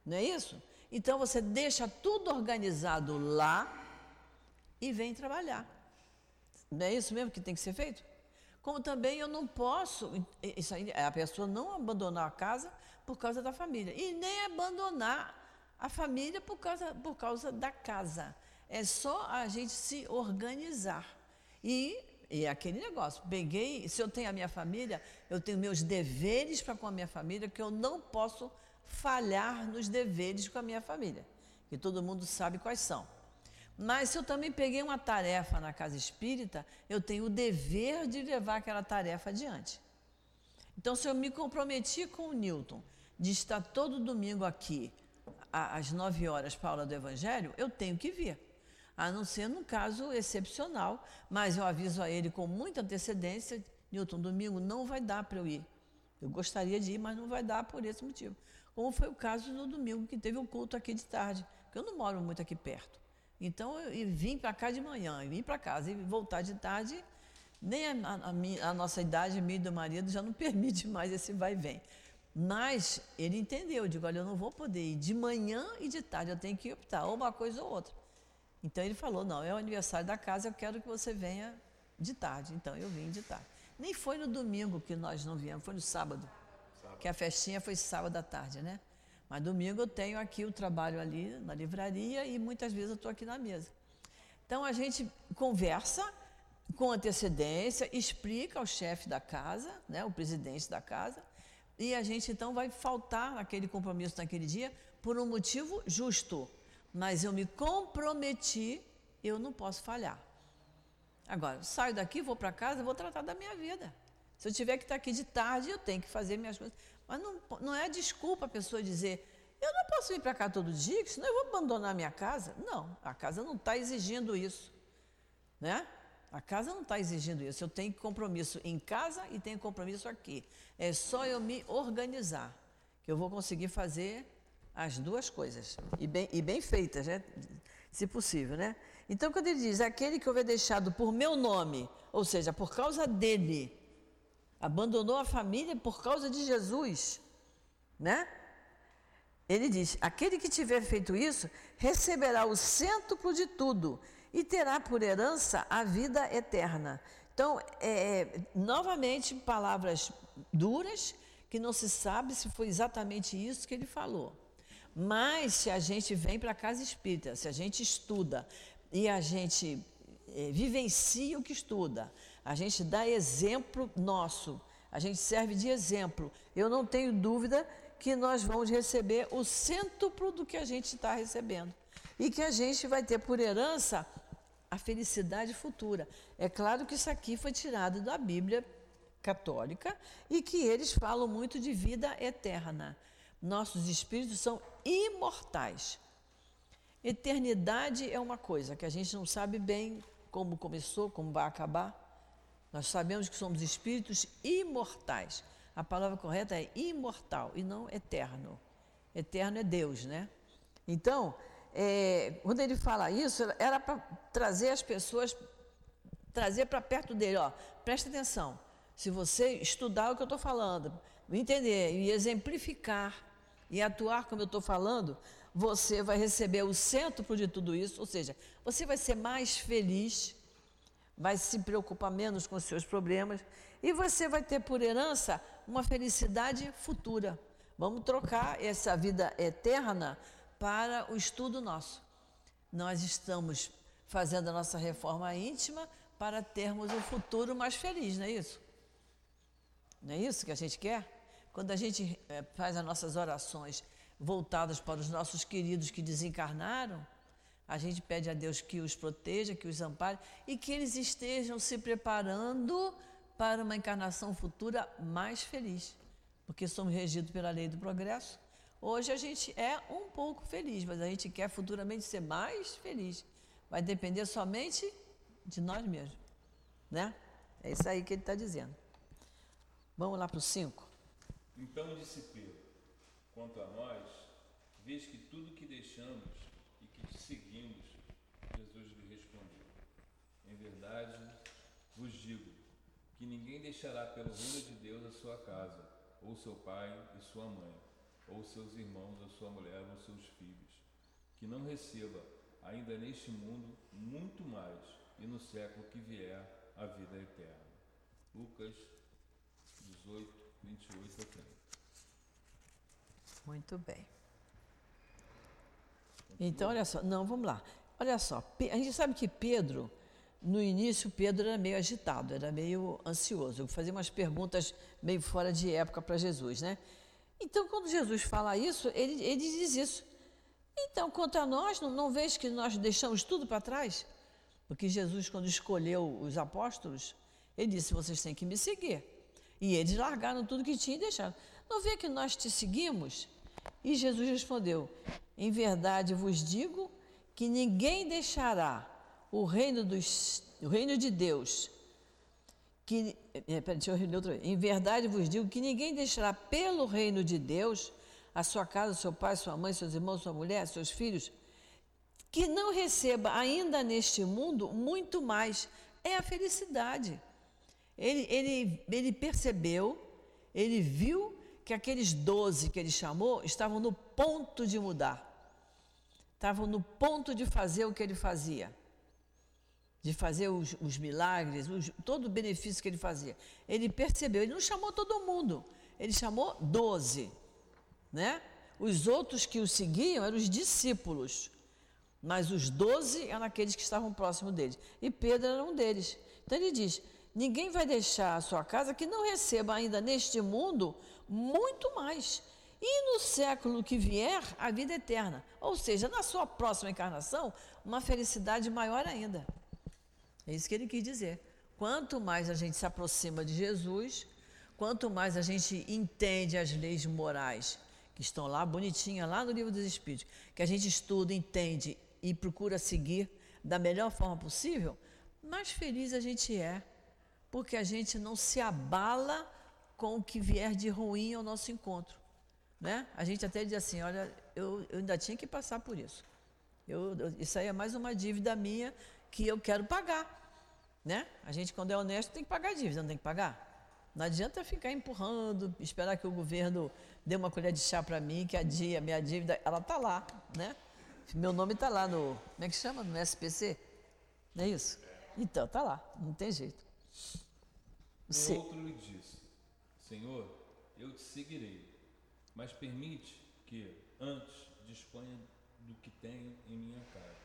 Não é isso? Então você deixa tudo organizado lá e vem trabalhar. Não é isso mesmo que tem que ser feito? Como também eu não posso, isso aí, é a pessoa não abandonar a casa por causa da família. E nem abandonar a família por causa, por causa da casa. É só a gente se organizar. E, e é aquele negócio, peguei, se eu tenho a minha família, eu tenho meus deveres para com a minha família, que eu não posso falhar nos deveres com a minha família, que todo mundo sabe quais são. Mas se eu também peguei uma tarefa na casa espírita, eu tenho o dever de levar aquela tarefa adiante. Então, se eu me comprometi com o Newton de estar todo domingo aqui, às nove horas para a aula do Evangelho, eu tenho que vir a não ser num caso excepcional, mas eu aviso a ele com muita antecedência, Newton, domingo não vai dar para eu ir. Eu gostaria de ir, mas não vai dar por esse motivo. Como foi o caso no domingo, que teve um culto aqui de tarde, porque eu não moro muito aqui perto. Então, eu vim para cá de manhã, vim para casa e voltar de tarde, nem a, a, a, nossa idade, minha e do marido, já não permite mais esse vai e vem. Mas ele entendeu, eu digo, olha, eu não vou poder ir de manhã e de tarde, eu tenho que optar, ou uma coisa ou outra. Então ele falou: não, é o aniversário da casa, eu quero que você venha de tarde. Então eu vim de tarde. Nem foi no domingo que nós não viemos, foi no sábado. sábado. Que a festinha foi sábado à tarde, né? Mas domingo eu tenho aqui o trabalho ali na livraria e muitas vezes eu estou aqui na mesa. Então a gente conversa com antecedência, explica ao chefe da casa, né, o presidente da casa, e a gente então vai faltar aquele compromisso naquele dia por um motivo justo mas eu me comprometi, eu não posso falhar. Agora, saio daqui, vou para casa, vou tratar da minha vida. Se eu tiver que estar aqui de tarde, eu tenho que fazer minhas coisas. Mas não, não é desculpa a pessoa dizer, eu não posso vir para cá todo dia, senão eu vou abandonar a minha casa. Não, a casa não está exigindo isso. Né? A casa não está exigindo isso. Eu tenho compromisso em casa e tenho compromisso aqui. É só eu me organizar que eu vou conseguir fazer as duas coisas. E bem, e bem feitas, né? se possível, né? Então, quando ele diz, aquele que houver deixado por meu nome, ou seja, por causa dele, abandonou a família por causa de Jesus, né? Ele diz: aquele que tiver feito isso receberá o cêntuplo de tudo e terá por herança a vida eterna. Então, é, é, novamente, palavras duras, que não se sabe se foi exatamente isso que ele falou. Mas se a gente vem para a casa espírita, se a gente estuda e a gente é, vivencia o que estuda, a gente dá exemplo nosso, a gente serve de exemplo, eu não tenho dúvida que nós vamos receber o cêntuplo do que a gente está recebendo. E que a gente vai ter por herança a felicidade futura. É claro que isso aqui foi tirado da Bíblia católica e que eles falam muito de vida eterna. Nossos espíritos são imortais. Eternidade é uma coisa que a gente não sabe bem como começou, como vai acabar. Nós sabemos que somos espíritos imortais. A palavra correta é imortal e não eterno. Eterno é Deus, né? Então, é, quando ele fala isso, era para trazer as pessoas, trazer para perto dele, ó, presta atenção. Se você estudar o que eu estou falando, entender e exemplificar e atuar como eu estou falando, você vai receber o centro de tudo isso, ou seja, você vai ser mais feliz, vai se preocupar menos com seus problemas e você vai ter por herança uma felicidade futura. Vamos trocar essa vida eterna para o estudo nosso. Nós estamos fazendo a nossa reforma íntima para termos um futuro mais feliz, não é isso? Não é isso que a gente quer? Quando a gente é, faz as nossas orações voltadas para os nossos queridos que desencarnaram, a gente pede a Deus que os proteja, que os ampare e que eles estejam se preparando para uma encarnação futura mais feliz, porque somos regidos pela lei do progresso. Hoje a gente é um pouco feliz, mas a gente quer futuramente ser mais feliz. Vai depender somente de nós mesmos, né? É isso aí que ele está dizendo. Vamos lá para o 5. Então disse Pedro: Quanto a nós, vês que tudo que deixamos e que te seguimos, Jesus lhe respondeu: Em verdade vos digo que ninguém deixará pelo reino de Deus a sua casa, ou seu pai e sua mãe, ou seus irmãos, ou sua mulher, ou seus filhos, que não receba ainda neste mundo muito mais, e no século que vier a vida eterna. Lucas 18, 28 a 30. Muito bem. Então, olha só, não, vamos lá. Olha só, a gente sabe que Pedro no início, Pedro era meio agitado, era meio ansioso. Fazia umas perguntas meio fora de época para Jesus, né? Então, quando Jesus fala isso, ele, ele diz isso. Então, quanto a nós, não, não vejo que nós deixamos tudo para trás? Porque Jesus, quando escolheu os apóstolos, ele disse: vocês têm que me seguir. E eles largaram tudo que tinham e deixaram. Não vê que nós te seguimos? E Jesus respondeu: Em verdade vos digo que ninguém deixará o reino, dos, o reino de Deus, que, é, pera, deixa eu ler outra vez. Em verdade vos digo que ninguém deixará pelo reino de Deus a sua casa, seu pai, sua mãe, seus irmãos, sua mulher, seus filhos, que não receba ainda neste mundo muito mais. É a felicidade. Ele, ele, ele percebeu, ele viu que aqueles doze que ele chamou estavam no ponto de mudar, estavam no ponto de fazer o que ele fazia de fazer os, os milagres, os, todo o benefício que ele fazia. Ele percebeu, ele não chamou todo mundo, ele chamou doze, né? Os outros que o seguiam eram os discípulos, mas os doze eram aqueles que estavam próximos dele. E Pedro era um deles. Então ele diz: ninguém vai deixar a sua casa que não receba ainda neste mundo muito mais. E no século que vier, a vida eterna. Ou seja, na sua próxima encarnação, uma felicidade maior ainda. É isso que ele quis dizer. Quanto mais a gente se aproxima de Jesus, quanto mais a gente entende as leis morais que estão lá, bonitinha, lá no livro dos Espíritos, que a gente estuda, entende e procura seguir da melhor forma possível, mais feliz a gente é, porque a gente não se abala com o que vier de ruim ao nosso encontro. Né? A gente até diz assim, olha, eu, eu ainda tinha que passar por isso. Eu, eu, isso aí é mais uma dívida minha que eu quero pagar. Né? A gente, quando é honesto, tem que pagar a dívida, não tem que pagar? Não adianta ficar empurrando, esperar que o governo dê uma colher de chá para mim, que a minha dívida, ela está lá, né? Meu nome está lá no, como é que chama? No SPC? Não é isso? Então, está lá, não tem jeito. O outro lhe disse, Senhor, eu te seguirei, mas permite que antes disponha do que tenho em minha casa.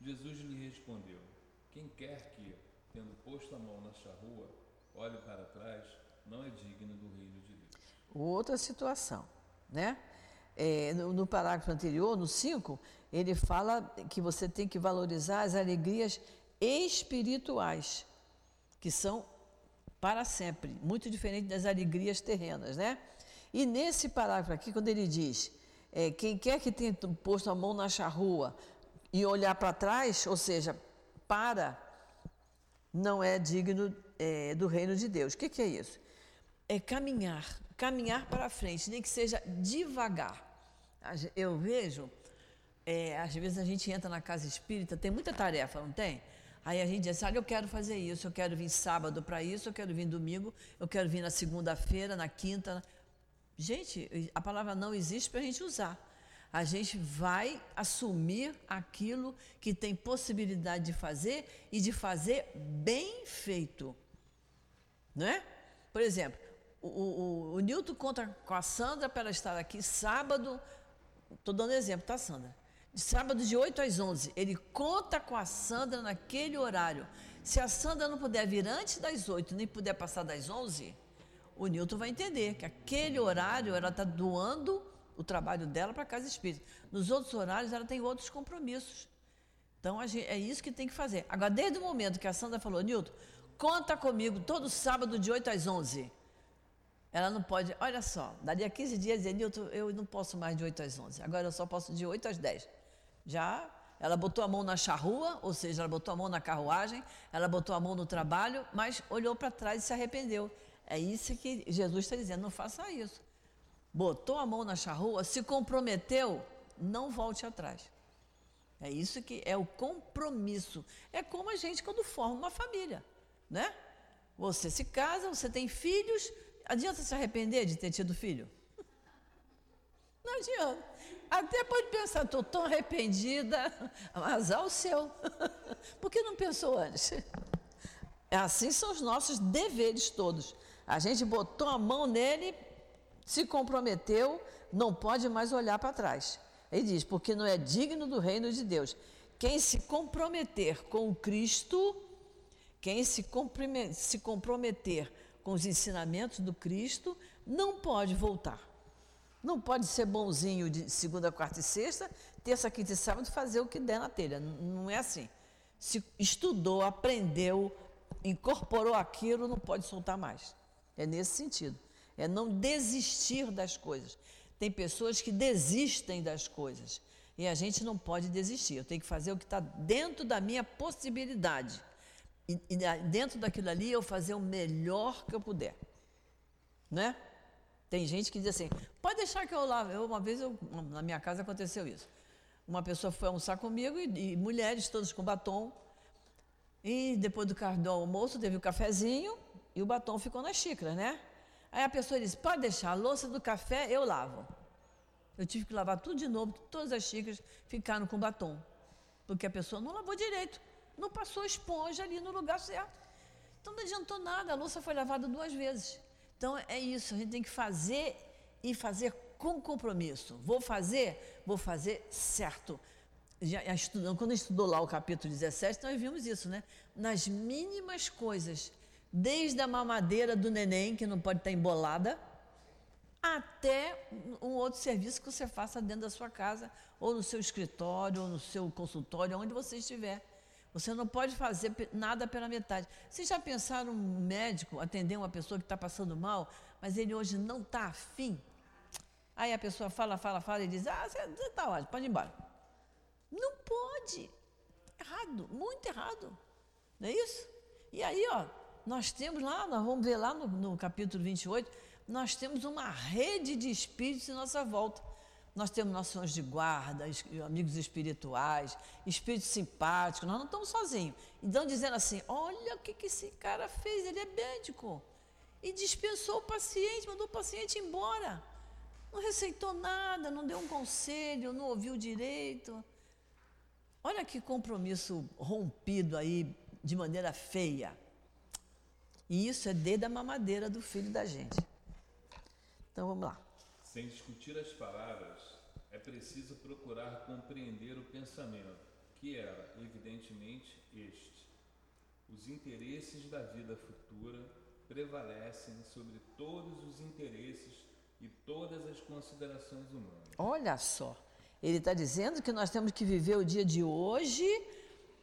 Jesus lhe respondeu: Quem quer que, tendo posto a mão na charrua, olhe para trás, não é digno do reino de Deus. Outra situação, né? É, no, no, parágrafo anterior, no 5, ele fala que você tem que valorizar as alegrias espirituais, que são para sempre, muito diferente das alegrias terrenas, né? E nesse parágrafo aqui, quando ele diz, é, quem quer que tenha posto a mão na charrua, e olhar para trás, ou seja, para, não é digno é, do reino de Deus. O que, que é isso? É caminhar, caminhar para frente, nem que seja devagar. Eu vejo, é, às vezes a gente entra na casa espírita, tem muita tarefa, não tem? Aí a gente diz, olha, eu quero fazer isso, eu quero vir sábado para isso, eu quero vir domingo, eu quero vir na segunda-feira, na quinta. Gente, a palavra não existe para a gente usar a gente vai assumir aquilo que tem possibilidade de fazer e de fazer bem feito. Não é? Por exemplo, O, o, o conta com a Sandra para ela estar aqui sábado. Estou dando exemplo, tá, Sandra? Sábado de 8 às 11. Ele conta com a Sandra naquele horário. Se a Sandra não puder vir antes das 8, nem puder passar das 11, o Nilton vai entender que aquele horário ela está doando o trabalho dela para a casa espírita. Nos outros horários ela tem outros compromissos. Então gente, é isso que tem que fazer. Agora, desde o momento que a Sandra falou, Nilton, conta comigo todo sábado de 8 às 11. Ela não pode, olha só, dali a 15 dias dizer, Nilton, eu não posso mais de 8 às 11, agora eu só posso de 8 às 10. Já ela botou a mão na charrua, ou seja, ela botou a mão na carruagem, ela botou a mão no trabalho, mas olhou para trás e se arrependeu. É isso que Jesus está dizendo, não faça isso. Botou a mão na charrua, se comprometeu, não volte atrás. É isso que é o compromisso. É como a gente quando forma uma família, né? Você se casa, você tem filhos, adianta se arrepender de ter tido filho? Não adianta. Até pode pensar, estou tão arrependida, mas ao seu. Por que não pensou antes? Assim são os nossos deveres todos. A gente botou a mão nele, se comprometeu, não pode mais olhar para trás. Ele diz: porque não é digno do reino de Deus. Quem se comprometer com Cristo, quem se comprometer com os ensinamentos do Cristo, não pode voltar. Não pode ser bonzinho de segunda, quarta e sexta, terça, quinta e sábado fazer o que der na telha. Não é assim. Se estudou, aprendeu, incorporou aquilo, não pode soltar mais. É nesse sentido. É não desistir das coisas. Tem pessoas que desistem das coisas. E a gente não pode desistir. Eu tenho que fazer o que está dentro da minha possibilidade. E, e, dentro daquilo ali eu fazer o melhor que eu puder. Né? Tem gente que diz assim: pode deixar que eu lave. Eu, uma vez eu, na minha casa aconteceu isso. Uma pessoa foi almoçar comigo e, e mulheres todas com batom. E depois do, do almoço teve o cafezinho e o batom ficou na xícara, né? Aí a pessoa disse: pode deixar, a louça do café eu lavo. Eu tive que lavar tudo de novo, todas as xícaras ficaram com batom. Porque a pessoa não lavou direito, não passou esponja ali no lugar certo. Então não adiantou nada, a louça foi lavada duas vezes. Então é isso, a gente tem que fazer e fazer com compromisso. Vou fazer, vou fazer certo. Já, já estudando, quando estudou lá o capítulo 17, nós vimos isso, né? Nas mínimas coisas desde a mamadeira do neném, que não pode estar embolada, até um outro serviço que você faça dentro da sua casa, ou no seu escritório, ou no seu consultório, onde você estiver. Você não pode fazer nada pela metade. Vocês já pensaram um médico atender uma pessoa que está passando mal, mas ele hoje não está afim? Aí a pessoa fala, fala, fala e diz: Ah, você está ótimo, pode ir embora. Não pode. Errado, muito errado. Não é isso? E aí, ó, nós temos lá, nós vamos ver lá no, no capítulo 28, nós temos uma rede de espíritos em nossa volta. Nós temos nossos de guarda, amigos espirituais, espíritos simpáticos, nós não estamos sozinhos. Então, dizendo assim: olha o que, que esse cara fez, ele é médico. E dispensou o paciente, mandou o paciente embora. Não receitou nada, não deu um conselho, não ouviu direito. Olha que compromisso rompido aí de maneira feia. E isso é desde a mamadeira do filho da gente. Então vamos lá. Sem discutir as palavras, é preciso procurar compreender o pensamento, que era, evidentemente, este. Os interesses da vida futura prevalecem sobre todos os interesses e todas as considerações humanas. Olha só, ele está dizendo que nós temos que viver o dia de hoje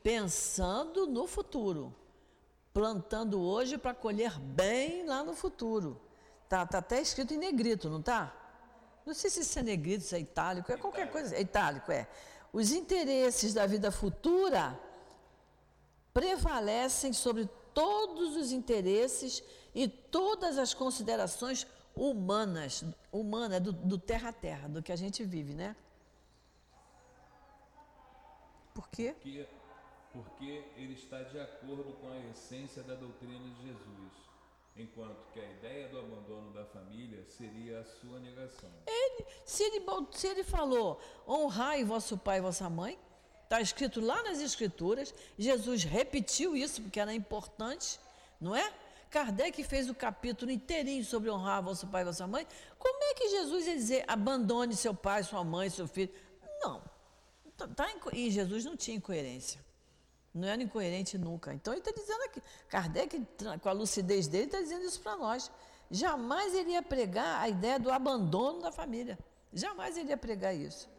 pensando no futuro plantando hoje para colher bem lá no futuro. Tá, tá até escrito em negrito, não tá? Não sei se isso é é itálico, é qualquer coisa. É itálico, é. Os interesses da vida futura prevalecem sobre todos os interesses e todas as considerações humanas, humana, do, do terra a terra, do que a gente vive, né? Por quê? Porque porque ele está de acordo com a essência da doutrina de Jesus, enquanto que a ideia do abandono da família seria a sua negação. Ele, se, ele, se ele falou, honrai vosso pai e vossa mãe, está escrito lá nas Escrituras, Jesus repetiu isso porque era importante, não é? Kardec fez o capítulo inteirinho sobre honrar vosso pai e vossa mãe. Como é que Jesus ia dizer abandone seu pai, sua mãe, seu filho? Não. Tá, tá e Jesus não tinha incoerência. Não era incoerente nunca. Então ele está dizendo aqui, Kardec, com a lucidez dele, está dizendo isso para nós. Jamais ele ia pregar a ideia do abandono da família. Jamais ele ia pregar isso.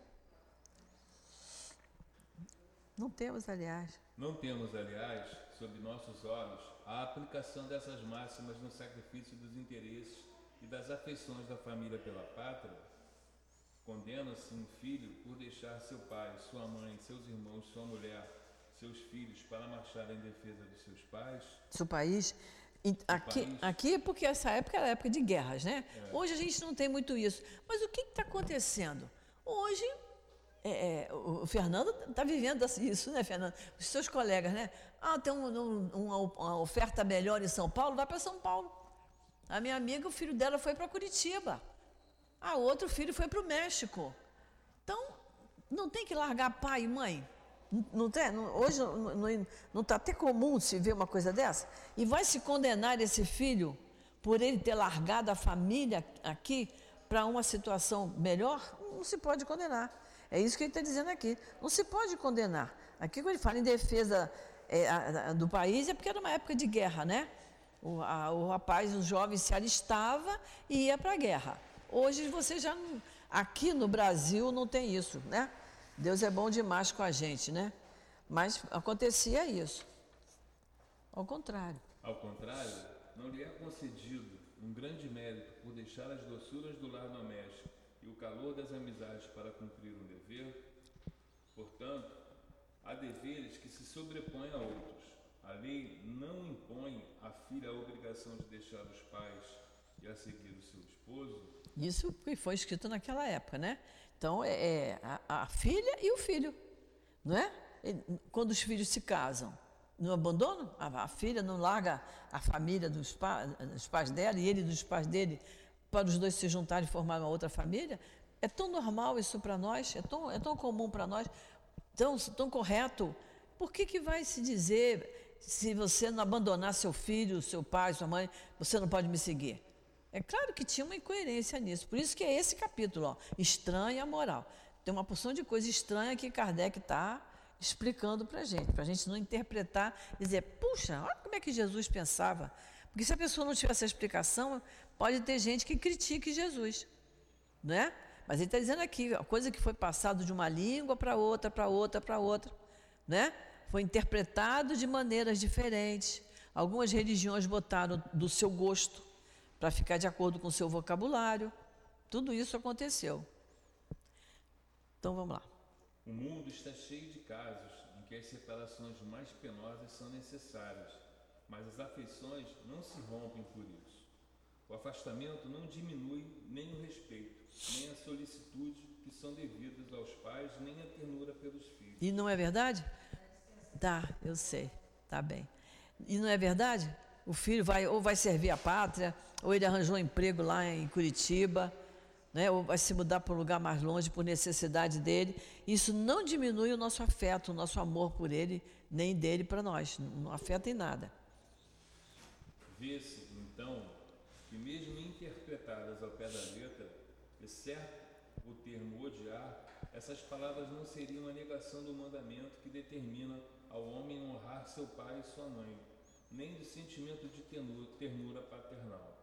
Não temos, aliás. Não temos, aliás, sob nossos olhos, a aplicação dessas máximas no sacrifício dos interesses e das afeições da família pela pátria? Condena-se um filho por deixar seu pai, sua mãe, seus irmãos, sua mulher, seus filhos para marchar em defesa dos seus pais? Seu país. Aqui, país. aqui, porque essa época era época de guerras, né? É. Hoje a gente não tem muito isso. Mas o que está acontecendo? Hoje é, é, o Fernando está vivendo isso, né, Fernando? Os seus colegas, né? Ah, tem um, um, uma, oferta melhor em São Paulo, vai para São Paulo. A minha amiga, o filho dela foi para Curitiba. A outro filho foi para o México. Então, não tem que largar pai e mãe. Não tem, não, hoje não está até comum se ver uma coisa dessa. E vai se condenar esse filho por ele ter largado a família aqui para uma situação melhor? Não se pode condenar. É isso que ele está dizendo aqui. Não se pode condenar. Aqui, quando ele fala em defesa é, a, a, do país, é porque era uma época de guerra, né? O, a, o rapaz, o jovem, se alistava e ia para a guerra. Hoje você já aqui no Brasil não tem isso, né? Deus é bom demais com a gente, né? Mas acontecia isso. Ao contrário. Ao contrário, não lhe é concedido um grande mérito por deixar as doçuras do lar doméstico e o calor das amizades para cumprir um dever? Portanto, há deveres que se sobrepõem a outros. A lei não impõe à filha a obrigação de deixar os pais e a seguir o seu esposo. Isso foi escrito naquela época, né? Então, é, é a, a filha e o filho, não é? Quando os filhos se casam, não abandonam? A, a filha não larga a família dos, pa, dos pais dela e ele dos pais dele para os dois se juntarem e formar uma outra família. É tão normal isso para nós, é tão, é tão comum para nós, tão, tão correto. Por que, que vai se dizer, se você não abandonar seu filho, seu pai, sua mãe, você não pode me seguir? É claro que tinha uma incoerência nisso. Por isso que é esse capítulo, ó, estranha moral. Tem uma porção de coisa estranha que Kardec está explicando para a gente, para a gente não interpretar e dizer, puxa, olha como é que Jesus pensava. Porque se a pessoa não tiver essa explicação, Pode ter gente que critique Jesus, não é? Mas ele está dizendo aqui, a coisa que foi passado de uma língua para outra, para outra, para outra, né? Foi interpretado de maneiras diferentes. Algumas religiões botaram do seu gosto para ficar de acordo com o seu vocabulário. Tudo isso aconteceu. Então vamos lá. O mundo está cheio de casos em que as separações mais penosas são necessárias, mas as afeições não se rompem por isso. O afastamento não diminui nem o respeito, nem a solicitude que são devidas aos pais, nem a ternura pelos filhos. E não é verdade? Tá, eu sei, tá bem. E não é verdade? O filho vai ou vai servir a pátria, ou ele arranjou um emprego lá em Curitiba, né, ou vai se mudar para um lugar mais longe por necessidade dele. Isso não diminui o nosso afeto, o nosso amor por ele, nem dele para nós. Não afeta em nada. Vê-se, então, que, mesmo interpretadas ao pé da letra, exceto o termo odiar, essas palavras não seriam a negação do mandamento que determina ao homem honrar seu pai e sua mãe, nem do sentimento de ternura, ternura paternal.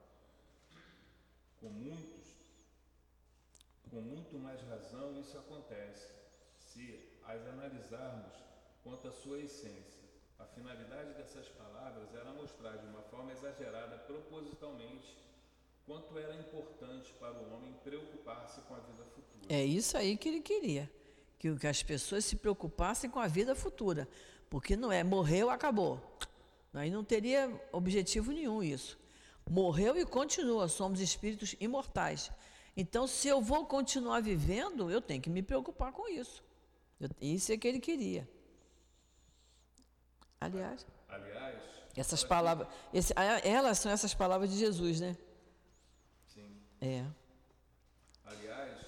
Com muitos, com muito mais razão, isso acontece se as analisarmos quanto à sua essência. A finalidade dessas palavras era mostrar de uma forma exagerada, propositalmente, quanto era importante para o homem preocupar-se com a vida futura. É isso aí que ele queria, que, que as pessoas se preocupassem com a vida futura, porque não é morreu, acabou. Aí não teria objetivo nenhum isso. Morreu e continua, somos espíritos imortais. Então, se eu vou continuar vivendo, eu tenho que me preocupar com isso. Eu, isso é que ele queria. Aliás, Aliás essas palavras, esse, elas são essas palavras de Jesus, né? Sim. É. Aliás,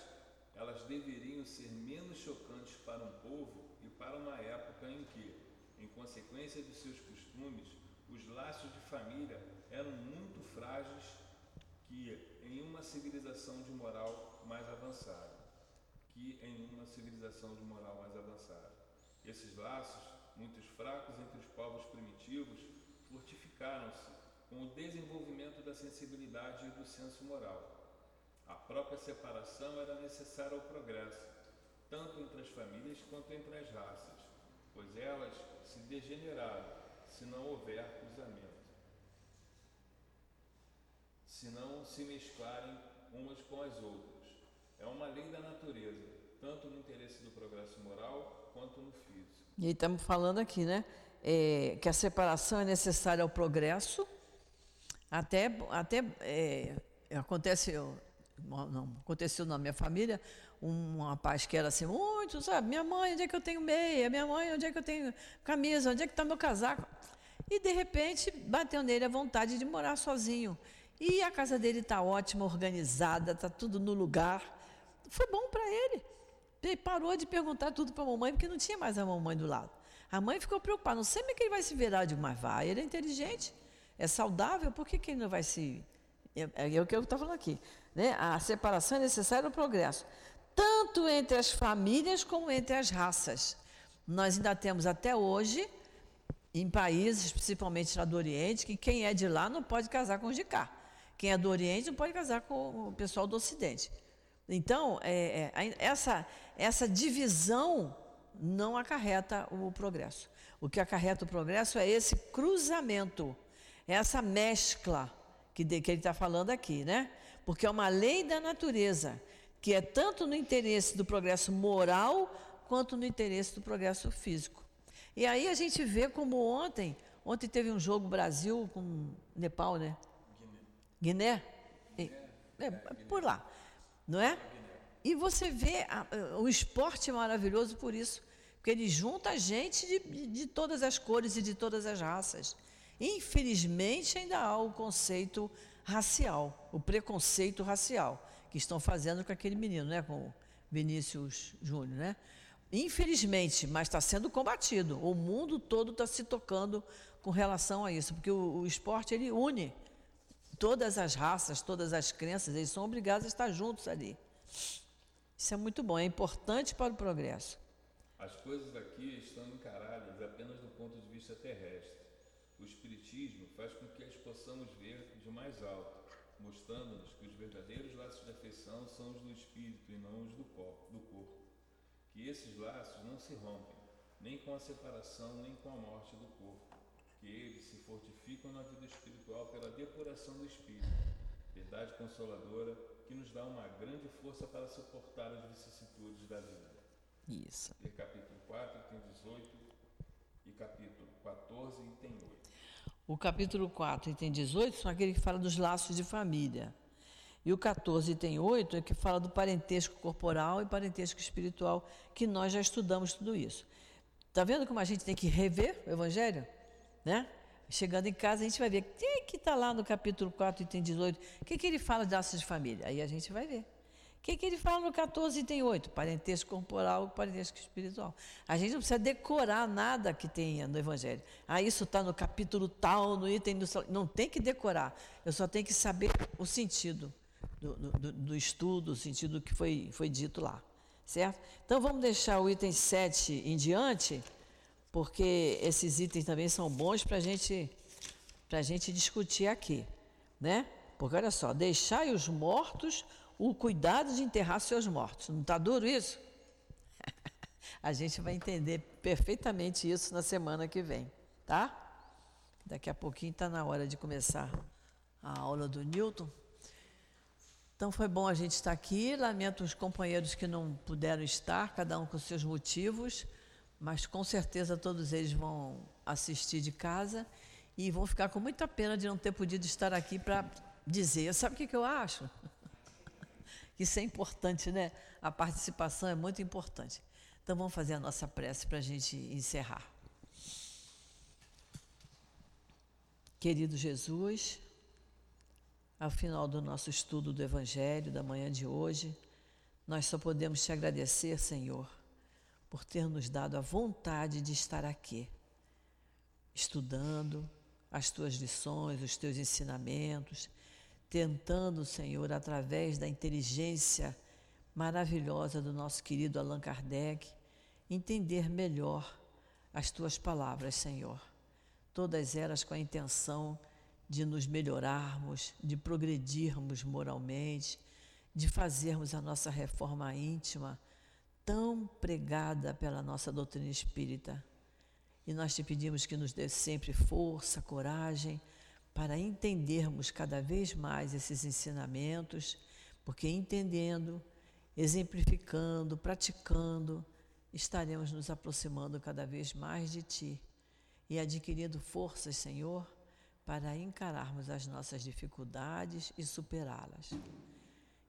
elas deveriam ser menos chocantes para um povo e para uma época em que, em consequência de seus costumes, os laços de família eram muito frágeis que em uma civilização de moral mais avançada, que em uma civilização de moral mais avançada. Esses laços, muitos fracos entre os povos primitivos, fortificaram-se com o desenvolvimento da sensibilidade e do senso moral. A própria separação era necessária ao progresso, tanto entre as famílias quanto entre as raças, pois elas se degeneraram se não houver cruzamento, se não se mesclarem umas com as outras. É uma lei da natureza, tanto no interesse do progresso moral quanto no físico. E estamos falando aqui, né? É, que a separação é necessária ao progresso. Até, até é, aconteceu, não, aconteceu na minha família, um rapaz que era assim, muito, sabe? Minha mãe, onde é que eu tenho meia? Minha mãe, onde é que eu tenho camisa? Onde é que está meu casaco? E de repente bateu nele a vontade de morar sozinho. E a casa dele está ótima, organizada, está tudo no lugar. Foi bom para ele. Ele parou de perguntar tudo para a mamãe, porque não tinha mais a mamãe do lado. A mãe ficou preocupada, não sei como é que ele vai se virar. Digo, mas vai, ele é inteligente, é saudável, por que, que ele não vai se. É, é o que eu estou falando aqui. Né? A separação é necessária ao progresso, tanto entre as famílias como entre as raças. Nós ainda temos até hoje, em países, principalmente lá do Oriente, que quem é de lá não pode casar com os de cá. Quem é do Oriente não pode casar com o pessoal do Ocidente. Então, é, é, essa, essa divisão não acarreta o progresso. O que acarreta o progresso é esse cruzamento, essa mescla que, de, que ele está falando aqui, né? Porque é uma lei da natureza, que é tanto no interesse do progresso moral quanto no interesse do progresso físico. E aí a gente vê como ontem, ontem teve um jogo Brasil com Nepal, né? Guiné. Guiné? É, é, por lá não é? E você vê a, o esporte é maravilhoso por isso, porque ele junta gente de, de todas as cores e de todas as raças. Infelizmente, ainda há o conceito racial, o preconceito racial, que estão fazendo com aquele menino, né, com o Vinícius Júnior, né? Infelizmente, mas está sendo combatido. O mundo todo está se tocando com relação a isso, porque o, o esporte ele une todas as raças, todas as crenças, eles são obrigados a estar juntos ali. Isso é muito bom, é importante para o progresso. As coisas aqui estão encaradas apenas do ponto de vista terrestre. O Espiritismo faz com que as possamos ver de mais alto, mostrando-nos que os verdadeiros laços de afeição são os do espírito e não os do corpo, do corpo. Que esses laços não se rompem, nem com a separação, nem com a morte do corpo que eles se fortificam na vida espiritual pela depuração do espírito, verdade consoladora que nos dá uma grande força para suportar as vicissitudes da vida. Isso. E capítulo 4 tem 18 e capítulo 14 tem 8. O capítulo 4 tem 18 são aqueles que falam dos laços de família. E o 14 tem 8 é que fala do parentesco corporal e parentesco espiritual, que nós já estudamos tudo isso. Está vendo como a gente tem que rever o Evangelho? Né? Chegando em casa, a gente vai ver quem é que está lá no capítulo 4, item 18, o que, que ele fala de laços de família? Aí a gente vai ver. O que, que ele fala no 14, item 8? Parentesco corporal e parentesco espiritual. A gente não precisa decorar nada que tenha no Evangelho. Ah, isso está no capítulo tal, no item do. Não tem que decorar. Eu só tenho que saber o sentido do, do, do estudo, o sentido que foi, foi dito lá. Certo? Então vamos deixar o item 7 em diante porque esses itens também são bons para gente, a gente discutir aqui, né? Porque olha só, deixai os mortos o cuidado de enterrar seus mortos. Não está duro isso? a gente vai entender perfeitamente isso na semana que vem, tá? Daqui a pouquinho está na hora de começar a aula do Newton. Então foi bom a gente estar aqui. Lamento os companheiros que não puderam estar, cada um com seus motivos mas com certeza todos eles vão assistir de casa e vão ficar com muita pena de não ter podido estar aqui para dizer. Sabe o que, que eu acho? Isso é importante, né? A participação é muito importante. Então vamos fazer a nossa prece para a gente encerrar. Querido Jesus, ao final do nosso estudo do Evangelho da manhã de hoje, nós só podemos te agradecer, Senhor por ter nos dado a vontade de estar aqui, estudando, as tuas lições, os teus ensinamentos, tentando, Senhor, através da inteligência maravilhosa do nosso querido Allan Kardec, entender melhor as tuas palavras, Senhor. Todas elas com a intenção de nos melhorarmos, de progredirmos moralmente, de fazermos a nossa reforma íntima tão pregada pela nossa doutrina espírita. E nós te pedimos que nos dê sempre força, coragem para entendermos cada vez mais esses ensinamentos, porque entendendo, exemplificando, praticando, estaremos nos aproximando cada vez mais de Ti e adquirindo forças, Senhor, para encararmos as nossas dificuldades e superá-las.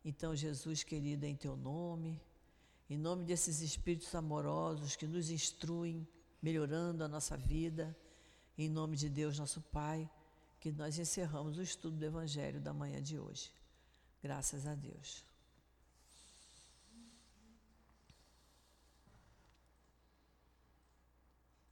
Então, Jesus querido, em Teu nome, em nome desses Espíritos amorosos que nos instruem, melhorando a nossa vida, em nome de Deus, nosso Pai, que nós encerramos o estudo do Evangelho da manhã de hoje. Graças a Deus.